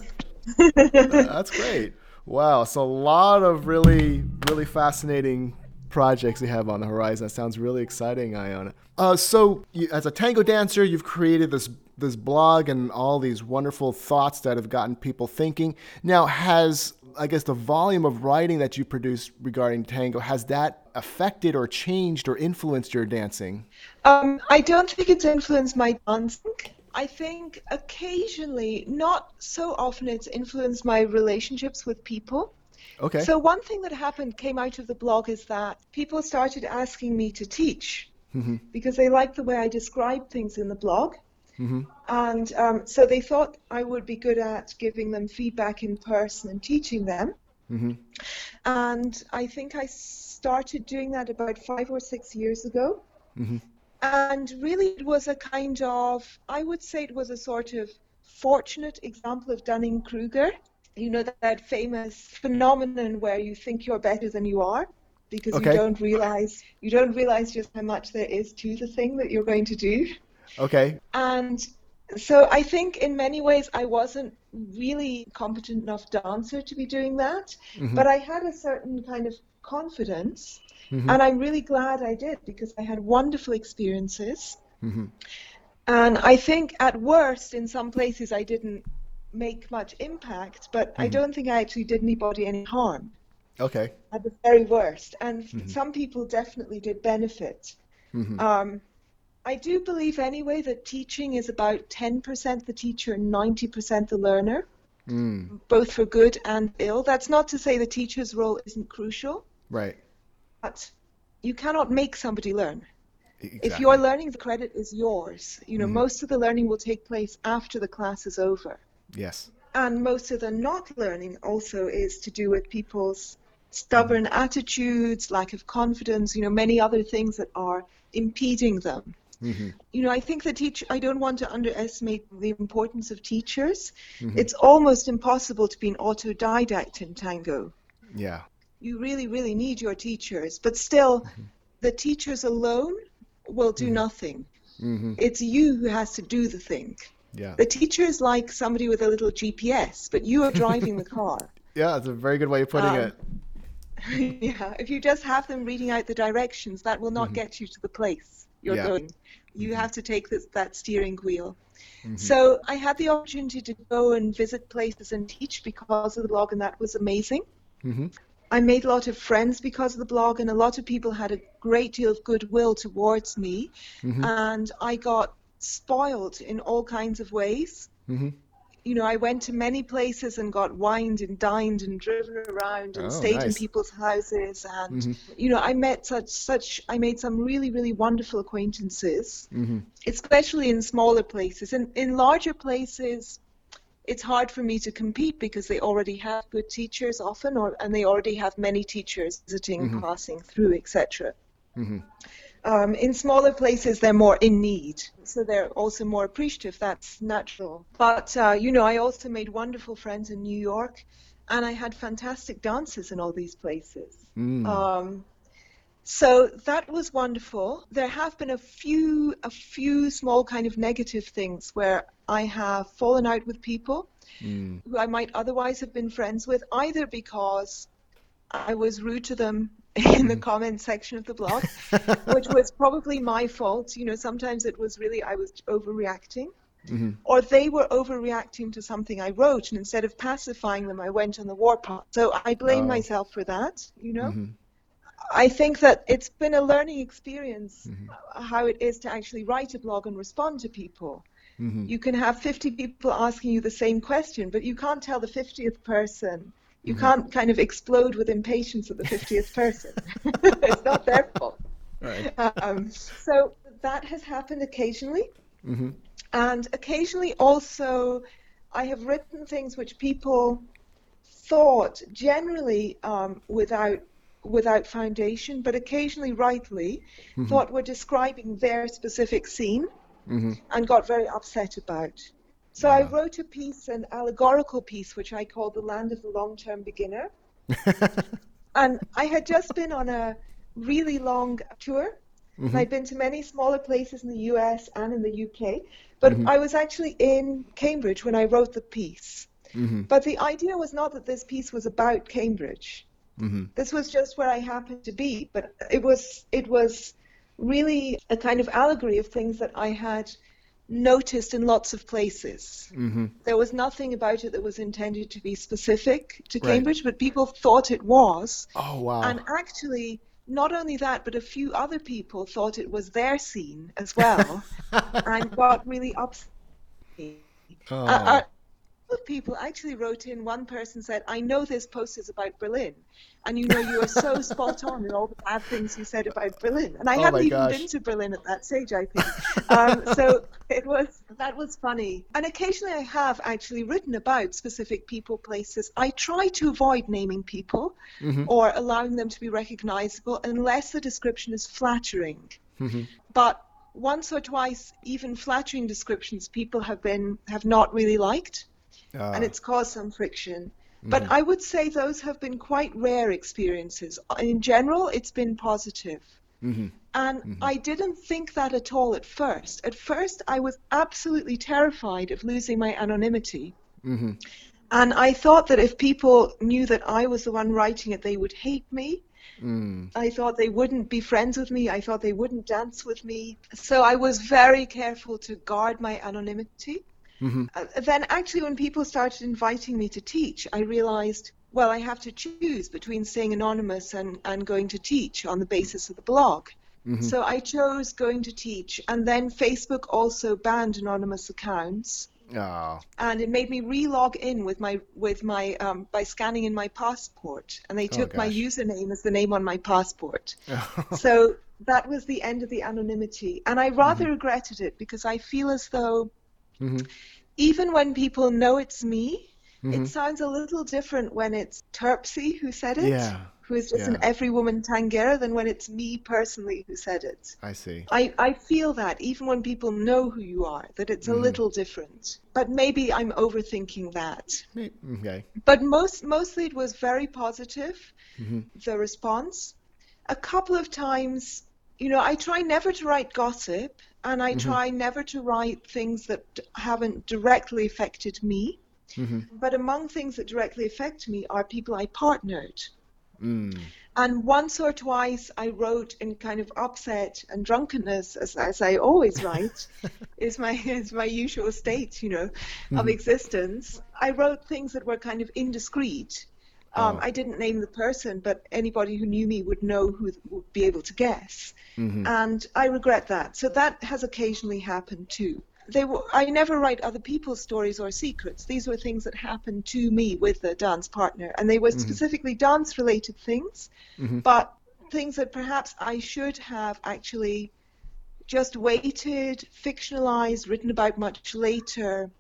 That's great. Wow, so a lot of really, really fascinating projects you have on the horizon. That sounds really exciting, Iona. Uh, so, you, as a tango dancer, you've created this this blog and all these wonderful thoughts that have gotten people thinking. Now, has I guess the volume of writing that you produce regarding tango has that affected or changed or influenced your dancing? Um, I don't think it's influenced my dancing. I think occasionally, not so often, it's influenced my relationships with people. Okay. So one thing that happened came out of the blog is that people started asking me to teach mm-hmm. because they liked the way I described things in the blog. Mm-hmm. And um, so they thought I would be good at giving them feedback in person and teaching them. Mm-hmm. And I think I started doing that about five or six years ago. Mm-hmm. And really, it was a kind of, I would say it was a sort of fortunate example of Dunning Kruger. You know, that, that famous phenomenon where you think you're better than you are because okay. you don't realize you don't realize just how much there is to the thing that you're going to do. Okay. And so I think in many ways I wasn't really competent enough dancer to be doing that, mm-hmm. but I had a certain kind of confidence, mm-hmm. and I'm really glad I did because I had wonderful experiences. Mm-hmm. And I think at worst, in some places, I didn't make much impact, but I mm-hmm. don't think I actually did anybody any harm. Okay. At the very worst, and mm-hmm. some people definitely did benefit. Mm-hmm. Um, I do believe anyway that teaching is about 10% the teacher and 90% the learner, mm. both for good and ill. That's not to say the teacher's role isn't crucial. Right. But you cannot make somebody learn. Exactly. If you're learning, the credit is yours. You know, mm. most of the learning will take place after the class is over. Yes. And most of the not learning also is to do with people's stubborn mm. attitudes, lack of confidence, you know, many other things that are impeding them. Mm-hmm. You know, I think the teach. I don't want to underestimate the importance of teachers. Mm-hmm. It's almost impossible to be an autodidact in tango. Yeah. You really, really need your teachers, but still, mm-hmm. the teachers alone will do mm-hmm. nothing. Mm-hmm. It's you who has to do the thing. Yeah. The teacher is like somebody with a little GPS, but you are driving the car. Yeah, that's a very good way of putting um, it. yeah, if you just have them reading out the directions, that will not mm-hmm. get you to the place you're yeah. going. You mm-hmm. have to take this, that steering wheel. Mm-hmm. So I had the opportunity to go and visit places and teach because of the blog, and that was amazing. Mm-hmm. I made a lot of friends because of the blog, and a lot of people had a great deal of goodwill towards me. Mm-hmm. And I got spoiled in all kinds of ways. You know, I went to many places and got wined and dined and driven around and oh, stayed nice. in people's houses and mm-hmm. you know, I met such such I made some really really wonderful acquaintances, mm-hmm. especially in smaller places. In in larger places, it's hard for me to compete because they already have good teachers often, or and they already have many teachers visiting, mm-hmm. passing through, etc. Um, in smaller places, they're more in need, so they're also more appreciative. That's natural. But, uh, you know, I also made wonderful friends in New York, and I had fantastic dances in all these places. Mm. Um, so that was wonderful. There have been a few, a few small kind of negative things where I have fallen out with people mm. who I might otherwise have been friends with, either because I was rude to them in the comment section of the blog, which was probably my fault. You know, sometimes it was really I was overreacting. Mm-hmm. Or they were overreacting to something I wrote, and instead of pacifying them, I went on the warpath. So I blame oh. myself for that, you know. Mm-hmm. I think that it's been a learning experience mm-hmm. how it is to actually write a blog and respond to people. Mm-hmm. You can have 50 people asking you the same question, but you can't tell the 50th person. You mm-hmm. can't kind of explode with impatience at the 50th person. it's not their fault. Right. Um, so that has happened occasionally. Mm-hmm. And occasionally also, I have written things which people thought generally um, without without foundation, but occasionally rightly, mm-hmm. thought were describing their specific scene mm-hmm. and got very upset about. So yeah. I wrote a piece, an allegorical piece, which I called The Land of the Long Term Beginner. and I had just been on a really long tour. Mm-hmm. I'd been to many smaller places in the US and in the UK, but mm-hmm. I was actually in Cambridge when I wrote the piece. Mm-hmm. But the idea was not that this piece was about Cambridge. Mm-hmm. This was just where I happened to be, but it was it was really a kind of allegory of things that I had noticed in lots of places. Mm-hmm. There was nothing about it that was intended to be specific to Cambridge, but people thought it was. Oh wow! And actually, not only that, but a few other people thought it was their scene as well, and got really upset. Oh. Uh, uh, of people actually wrote in. One person said, "I know this post is about Berlin, and you know you are so spot on in all the bad things you said about Berlin." And I oh hadn't even gosh. been to Berlin at that stage, I think. Um, so it was that was funny. And occasionally, I have actually written about specific people, places. I try to avoid naming people mm-hmm. or allowing them to be recognizable unless the description is flattering. Mm-hmm. But once or twice, even flattering descriptions, people have been have not really liked uh, and it's caused some friction. But mm-hmm. I would say those have been quite rare experiences. In general, it's been positive. Mm-hmm. And mm-hmm. I didn't think that at all at first. At first, I was absolutely terrified of losing my anonymity. Mm-hmm. And I thought that if people knew that I was the one writing it, they would hate me. Mm. I thought they wouldn't be friends with me. I thought they wouldn't dance with me. So I was very careful to guard my anonymity. Mm-hmm. Uh, then, actually, when people started inviting me to teach, I realized, well, I have to choose between staying anonymous and, and going to teach on the basis of the blog. Mm-hmm. So I chose going to teach, and then Facebook also banned anonymous accounts. Oh. And it made me re-log in with my with my um, by scanning in my passport, and they oh, took oh, my username as the name on my passport. so that was the end of the anonymity, and I rather mm-hmm. regretted it because I feel as though Mm-hmm. Even when people know it's me, mm-hmm. it sounds a little different when it's Terpsy who said it. Yeah. Who is just yeah. an every woman tangera than when it's me personally who said it. I see. I, I feel that even when people know who you are, that it's a mm-hmm. little different. But maybe I'm overthinking that. Okay. But most mostly it was very positive, mm-hmm. the response. A couple of times, you know, I try never to write gossip and I mm-hmm. try never to write things that haven't directly affected me. Mm-hmm. But among things that directly affect me are people I partnered. Mm. And once or twice I wrote in kind of upset and drunkenness, as, as I always write, is my is my usual state, you know, mm-hmm. of existence. I wrote things that were kind of indiscreet. Um, oh. I didn't name the person, but anybody who knew me would know who would be able to guess. Mm-hmm. And I regret that. So that has occasionally happened too. They were, I never write other people's stories or secrets. These were things that happened to me with a dance partner, and they were mm-hmm. specifically dance-related things, mm-hmm. but things that perhaps I should have actually just waited, fictionalized, written about much later,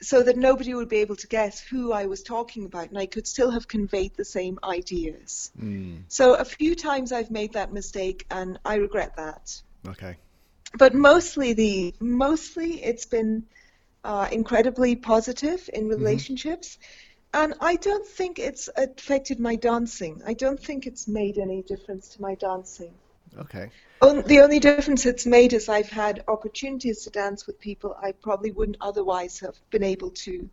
so that nobody would be able to guess who I was talking about, and I could still have conveyed the same ideas. Mm. So a few times I've made that mistake, and I regret that. Okay. But mostly the mostly it's been uh, incredibly positive in mm-hmm. relationships, mm-hmm. and I don't think it's affected my dancing. I don't think it's made any difference to my dancing. Okay. The only difference it's made is I've had opportunities to dance with people I probably wouldn't otherwise have been able to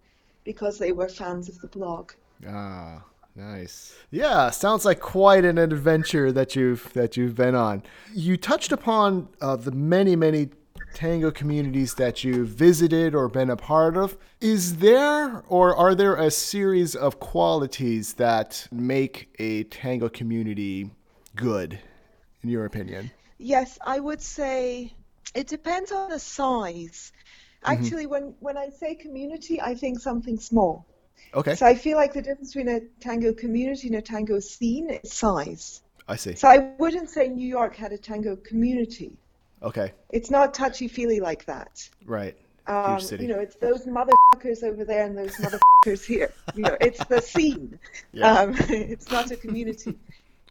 because they were fans of the blog. Ah, Nice. Yeah, sounds like quite an adventure that you've that you've been on. You touched upon uh, the many many tango communities that you've visited or been a part of. Is there or are there a series of qualities that make a tango community good, in your opinion? Yes, I would say it depends on the size. Mm-hmm. Actually, mm-hmm. when, when I say community, I think something small. Okay. So I feel like the difference between a tango community and a tango scene is size. I see. So I wouldn't say New York had a tango community. Okay. It's not touchy feely like that. Right. Um, you know, it's those motherfuckers over there and those motherfuckers here. You know, it's the scene. Yeah. Um, it's not a community.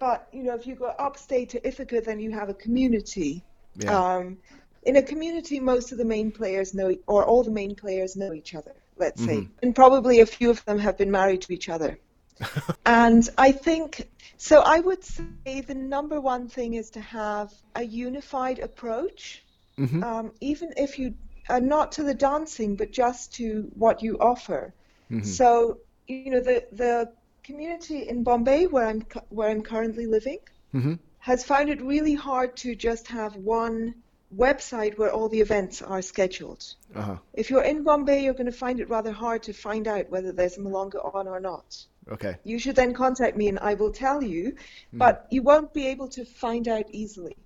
But you know, if you go upstate to Ithaca, then you have a community. Yeah. Um, in a community, most of the main players know, or all the main players know each other. Let's mm-hmm. say, and probably a few of them have been married to each other. and I think so. I would say the number one thing is to have a unified approach, mm-hmm. um, even if you are not to the dancing, but just to what you offer. Mm-hmm. So you know the the community in Bombay where I'm where I'm currently living mm-hmm. has found it really hard to just have one website where all the events are scheduled. Uh-huh. If you're in Bombay, you're going to find it rather hard to find out whether there's a Milonga on or not. Okay. You should then contact me and I will tell you, mm. but you won't be able to find out easily.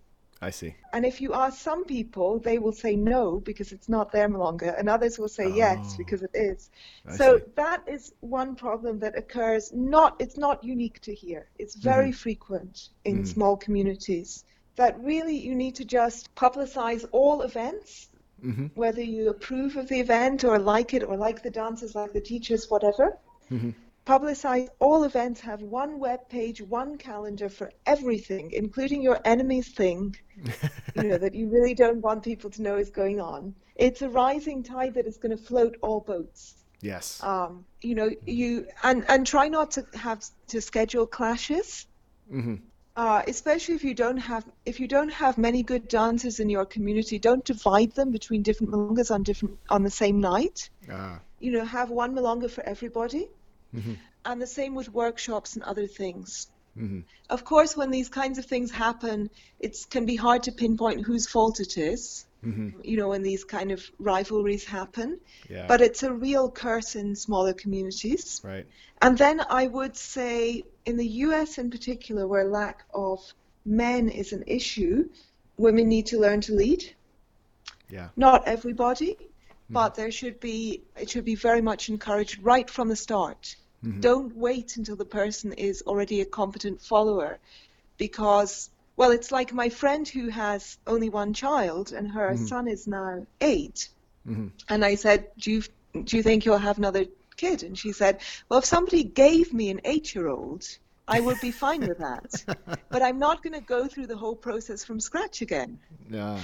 I see. And if you ask some people, they will say no because it's not their Milonga, and others will say oh, yes because it is. I so see. that is one problem that occurs. Not it's not unique to here. It's very mm frequent in mm small communities. That really you need to just publicize all events, mm-hmm. whether you approve of the event or like it or like the dancers, like the teachers, whatever. Publicize all events, have one web page, one calendar for everything, including your enemy's thing, you know, that you really don't want people to know is going on. It's a rising tide that is going to float all boats. Yes. Um, you know, you and and try not to have to schedule clashes. Mm-hmm. Uh, especially if you don't have if you don't have many good dancers in your community, don't divide them between different milongas on different on the same night. Ah. You know, have one milonga for everybody. Mm-hmm. And the same with workshops and other things. Mm-hmm. Of course, when these kinds of things happen, it can be hard to pinpoint whose fault it is. Mm-hmm. You know, when these kind of rivalries happen. Yeah. But it's a real curse in smaller communities. Right. And then I would say, in the U.S. in particular, where lack of men is an issue, women need to learn to lead. Yeah. Not everybody, but mm-hmm. there should be it should be very much encouraged right from the start. Mm-hmm. Don't wait until the person is already a competent follower because, well, it's like my friend who has only one child and her mm-hmm. son is now 8 mm-hmm. And I said, do you, do you think you'll have another kid? And she said, well, if somebody gave me an eight year old, I would be fine with that. but I'm not going to go through the whole process from scratch again. No.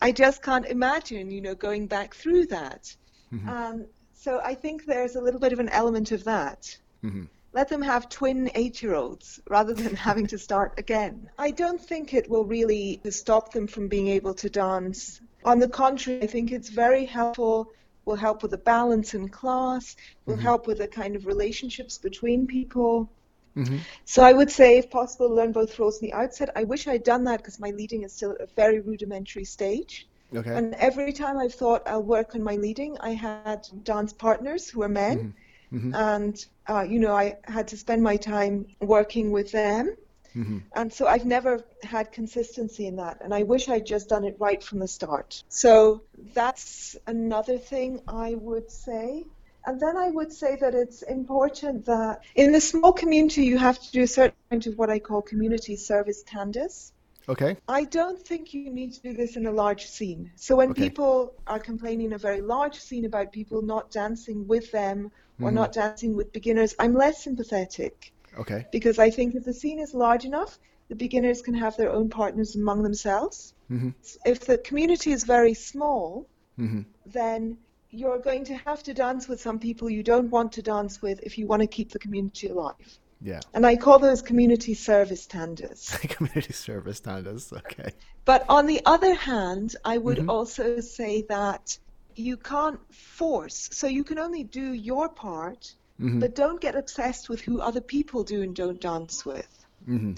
I just can't imagine, you know, going back through that. Mm-hmm. Um, so I think there's a little bit of an element of that. Mm-hmm. Let them have twin eight year olds rather than having to start again. I don't think it will really stop them from being able to dance. On the contrary, I think it's very helpful, will help with the balance in class, will mm-hmm. help with the kind of relationships between people. Mm-hmm. So I would say, if possible, learn both roles in the outset. I wish I'd done that because my leading is still at a very rudimentary stage. Okay. And every time I've thought I'll work on my leading, I had dance partners who were men. Mm-hmm. Mm-hmm. And, uh, you know, I had to spend my time working with them. Mm-hmm. And so I've never had consistency in that. And I wish I'd just done it right from the start. So that's another thing I would say. And then I would say that it's important that in the small community you have to do a certain amount of what I call community service tandas. Okay. I don't think you need to do this in a large scene. So when okay. people are complaining in a very large scene about people not dancing with them or mm-hmm. not dancing with beginners, I'm less sympathetic. Okay. Because I think if the scene is large enough, the beginners can have their own partners among themselves. Mm-hmm. If the community is very small, mm-hmm. then you're going to have to dance with some people you don't want to dance with if you want to keep the community alive. Yeah. And I call those community service tandas. community service tandas, okay. But on the other hand, I would mm-hmm. also say that you can't force, so you can only do your part mm-hmm. but don't get obsessed with who other people do and don't dance with. Mm-hmm.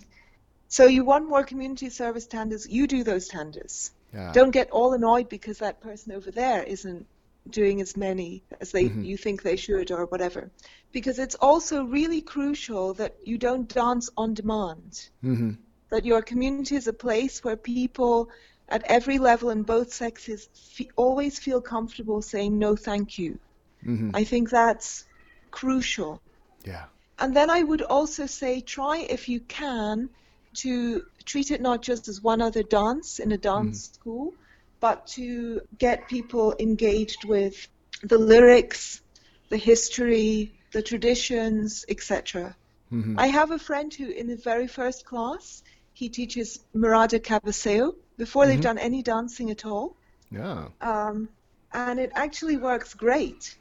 So you want more community service tandas, you do those tandas. Yeah. Don't get all annoyed because that person over there isn't doing as many as they mm-hmm. you think they should or whatever. Because it's also really crucial that you don't dance on demand. Mm-hmm. That your community is a place where people at every level in both sexes always feel comfortable saying no thank you. Mm-hmm. I think that's crucial. Yeah. And then I would also say try if you can to treat it not just as one other dance in a dance mm. school, but to get people engaged with the lyrics, the history, the traditions, etc. Mm-hmm. I have a friend who, in the very first class, he teaches Mirada Cabeceo before mm-hmm. they've done any dancing at all. Yeah. Um, and it actually works great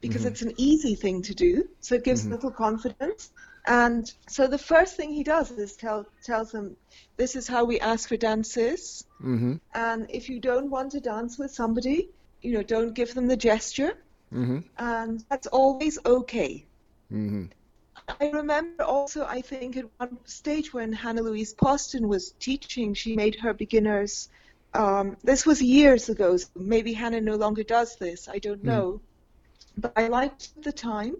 because mm-hmm. it's an easy thing to do. So it gives mm-hmm. little confidence. And so the first thing he does is tell tells them, "This is how we ask for dances. Mm-hmm. And if you don't want to dance with somebody, you know, don't give them the gesture, mm-hmm. and that's always okay." Mm-hmm. I remember also, I think, at one stage when Hannah Louise Poston was teaching, she made her beginners. Um, this was years ago. So maybe Hannah no longer does this. I don't mm. know. But I liked the time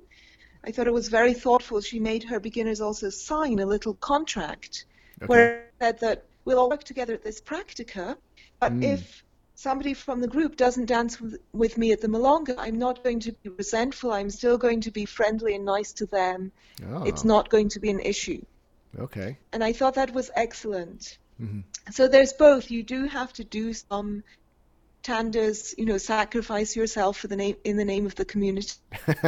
I thought it was very thoughtful. She made her beginners also sign a little contract okay. where it said that we'll all work together at this practica, but mm. if somebody from the group doesn't dance with, with, me at the Milonga, I'm not going to be resentful. I'm still going to be friendly and nice to them. Oh. It's not going to be an issue. Okay. And I thought that was excellent. Mm-hmm. So there's both. You do have to do some tandas, you know, sacrifice yourself for the name in the name of the community.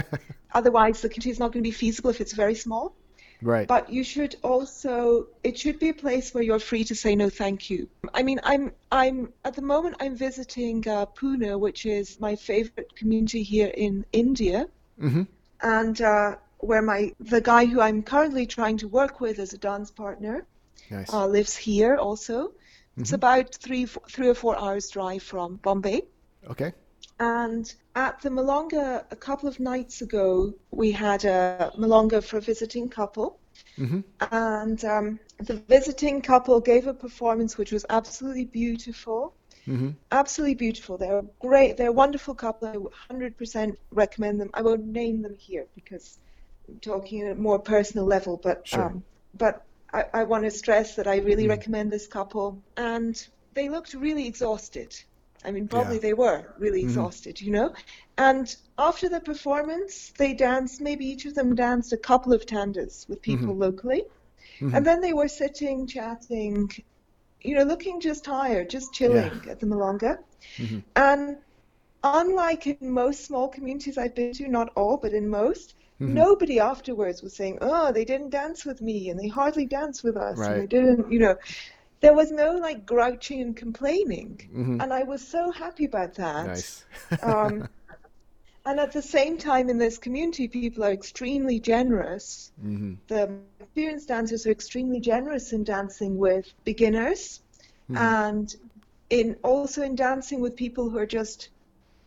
Otherwise, the community is not going to be feasible if it's very small. Right. But you should also it should be a place where you're free to say no, thank you. I mean, I'm I'm at the moment I'm visiting uh, Pune, which is my favorite community here in India, mm-hmm. and uh, where my the guy who I'm currently trying to work with as a dance partner nice. uh, lives here also. Mm-hmm. It's about three, three or four hours drive from Bombay. Okay. And at the Milonga a couple of nights ago, we had a Milonga for a visiting couple. Mm-hmm. And um, the visiting couple gave a performance which was absolutely beautiful. Mm-hmm. Absolutely beautiful. They're great. They're a wonderful couple. I 100% recommend them. I won't name them here because I'm talking at a more personal level, but sure. um, but I, I want to stress that I really mm. recommend this couple. And they looked really exhausted. I mean, probably yeah. they were really mm-hmm. exhausted, you know. And after the performance, they danced. Maybe each of them danced a couple of tandas with people mm-hmm. locally, mm-hmm. and then they were sitting, chatting, you know, looking just tired, just chilling yeah. at the Milonga. Mm-hmm. And unlike in most small communities I've been to, not all, but in most, Mm-hmm. Nobody afterwards was saying, "Oh, they didn't dance with me, and they hardly danced with us, right. and they didn't," you know. There was no like grouching and complaining, mm-hmm. and I was so happy about that. Nice. um, and at the same time, in this community, people are extremely generous. Mm-hmm. The experienced dancers are extremely generous in dancing with beginners, mm-hmm. and in also in dancing with people who are just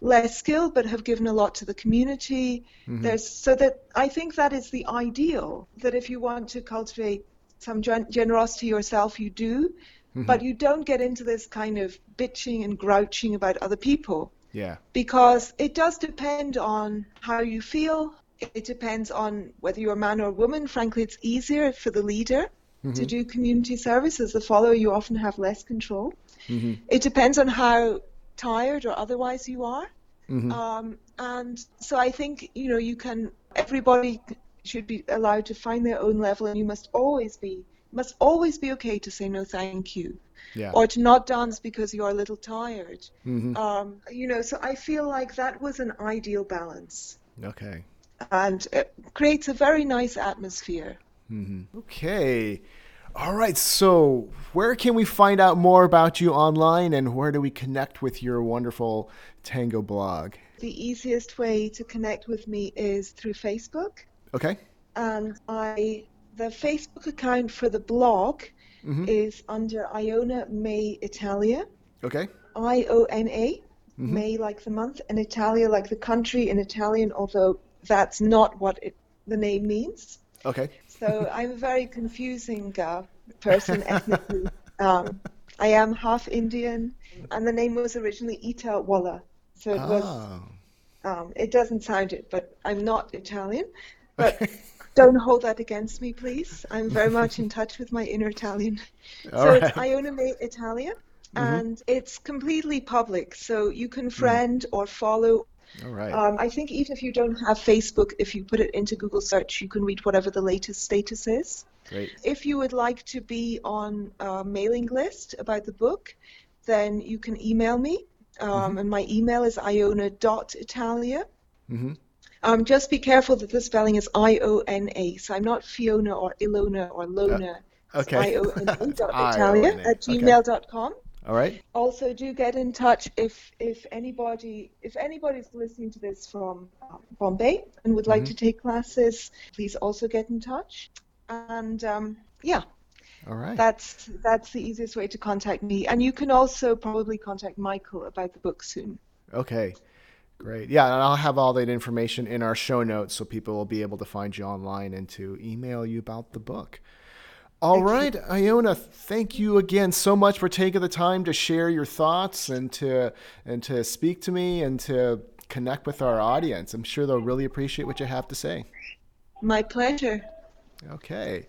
less skilled but have given a lot to the community. Mm-hmm. There's so that I think that is the ideal. That if you want to cultivate some gen- generosity yourself, you do, mm-hmm. but you don't get into this kind of bitching and grouching about other people. Yeah. Because it does depend on how you feel. It depends on whether you're a man or a woman. Frankly, it's easier for the leader mm-hmm. to do community service. As the follower, you often have less control. Mm-hmm. It depends on how tired or otherwise you are. Mm-hmm. Um, and so I think you know you can everybody should be allowed to find their own level, and you must always be must always be okay to say no, thank you. Yeah. Or to not dance because you're a little tired. Mm-hmm. Um, you know, so I feel like that was an ideal balance. Okay. And it creates a very nice atmosphere. Mm-hmm. Okay. All right, so where can we find out more about you online and where do we connect with your wonderful tango blog? The easiest way to connect with me is through Facebook. Okay. And I the Facebook account for the blog mm-hmm. is under Iona May Italia. Okay. I O N A, mm-hmm. May like the month, and Italia like the country in Italian, although that's not what it the name means. Okay. So I'm a very confusing uh, person ethnically. Um, I am half Indian, and the name was originally Ita Walla. So it was. Oh. Um, it doesn't sound it, but I'm not Italian. But don't hold that against me, please. I'm very much in touch with my inner Italian. All so right. it's Iona May Italia, and it's completely public. So you can friend or follow. All right. Um, I think even if you don't have Facebook, if you put it into Google search, you can read whatever the latest status is. Great. If you would like to be on a mailing list about the book, then you can email me. Um, And my email is iona.italia. Mhm. Um, just be careful that the spelling is I O N A. So I'm not Fiona or Ilona or Lona. okay. I O N A dot Italia at okay. All right. Also, do get in touch if if anybody if anybody's listening to this from um, Bombay and would like to take classes, please also get in touch. And um, yeah, All right. that's that's the easiest way to contact me. And you can also probably contact Michael about the book soon. Okay. Great. Yeah, and I'll have all that information in our show notes so people will be able to find you online and to email you about the book. All right, Iona, thank you again so much for taking the time to share your thoughts and to and to speak to me and to connect with our audience. I'm sure they'll really appreciate what you have to say. My pleasure. Okay.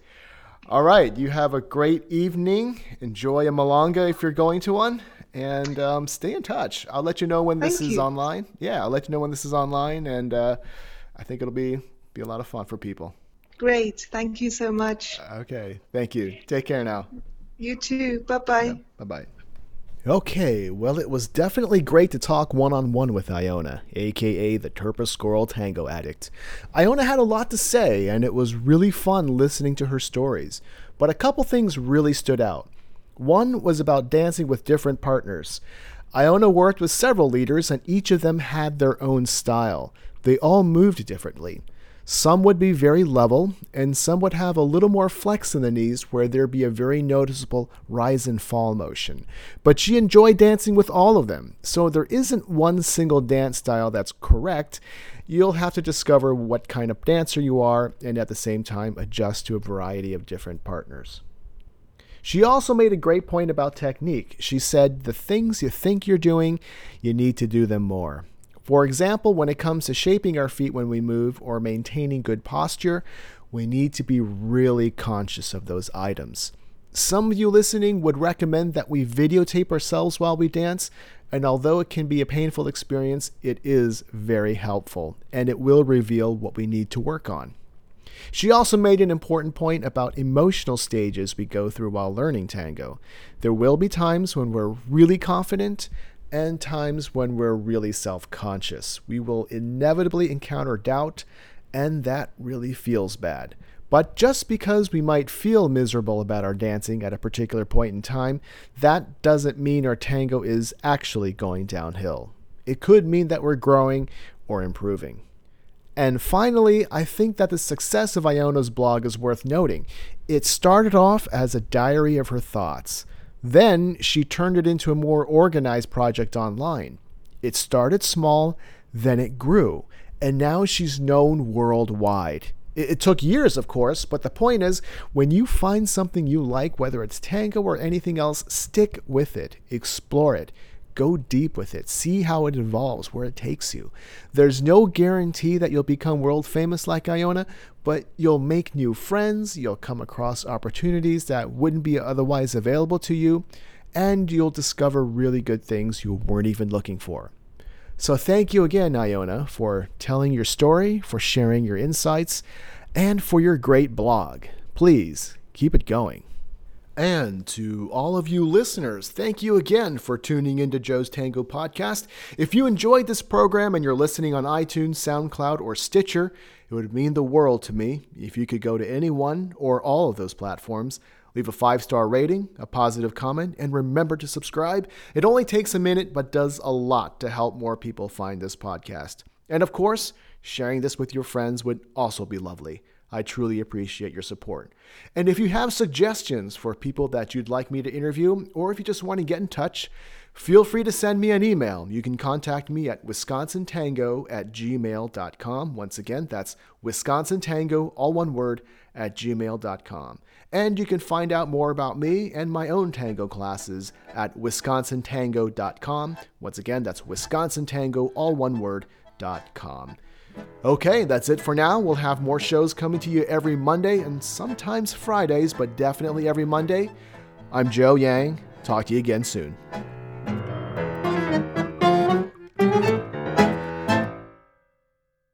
All right. You have a great evening. Enjoy a Milonga if you're going to one. And um, stay in touch. I'll let you know when this Thank is you. online. Yeah, I'll let you know when this is online. And uh, I think it'll be, be a lot of fun for people. Great. Thank you so much. Okay. Thank you. Take care now. You too. Bye bye. Bye bye. Okay, well, it was definitely great to talk one on one with Iona, aka the Turpa Squirrel Tango Addict. Iona had a lot to say, and it was really fun listening to her stories. But a couple things really stood out. One was about dancing with different partners. Iona worked with several leaders, and each of them had their own style. They all moved differently. Some would be very level, and some would have a little more flex in the knees where there'd be a very noticeable rise and fall motion. But she enjoyed dancing with all of them, so there isn't one single dance style that's correct. You'll have to discover what kind of dancer you are and at the same time adjust to a variety of different partners. She also made a great point about technique. She said, The things you think you're doing, you need to do them more. For example, when it comes to shaping our feet when we move or maintaining good posture, we need to be really conscious of those items. Some of you listening would recommend that we videotape ourselves while we dance, and although it can be a painful experience, it is very helpful and it will reveal what we need to work on. She also made an important point about emotional stages we go through while learning tango. There will be times when we're really confident and times when we're really self conscious. We will inevitably encounter doubt, and that really feels bad. But just because we might feel miserable about our dancing at a particular point in time, that doesn't mean our tango is actually going downhill. It could mean that we're growing or improving. And finally, I think that the success of Iona's blog is worth noting. It started off as a diary of her thoughts. Then she turned it into a more organized project online. It started small, then it grew, and now she's known worldwide. It, took years, of course, but the point is when you find something you like, whether it's tango or anything else, stick with it, explore it. Go deep with it. See how it evolves, where it takes you. There's no guarantee that you'll become world famous like Iona, but you'll make new friends, you'll come across opportunities that wouldn't be otherwise available to you, and you'll discover really good things you weren't even looking for. So, thank you again, Iona, for telling your story, for sharing your insights, and for your great blog. Please keep it going. And to all of you listeners, thank you again for tuning into Joe's Tango podcast. If you enjoyed this program and you're listening on iTunes, SoundCloud, or Stitcher, it would mean the world to me if you could go to any one or all of those platforms, leave a five star rating, a positive comment, and remember to subscribe. It only takes a minute, but does a lot to help more people find this podcast. And of course, sharing this with your friends would also be lovely. I truly appreciate your support. And if you have suggestions for people that you'd like me to interview, or if you just want to get in touch, feel free to send me an email. You can contact me at wisconsintango at gmail.com. Once again, that's wisconsintango, all one word, at gmail.com. And you can find out more about me and my own tango classes at wisconsintango.com. Once again, that's wisconsintango, all one word, dot .com. Okay, that's it for now. We'll have more shows coming to you every Monday and sometimes Fridays, but definitely every Monday. I'm Joe Yang. Talk to you again soon.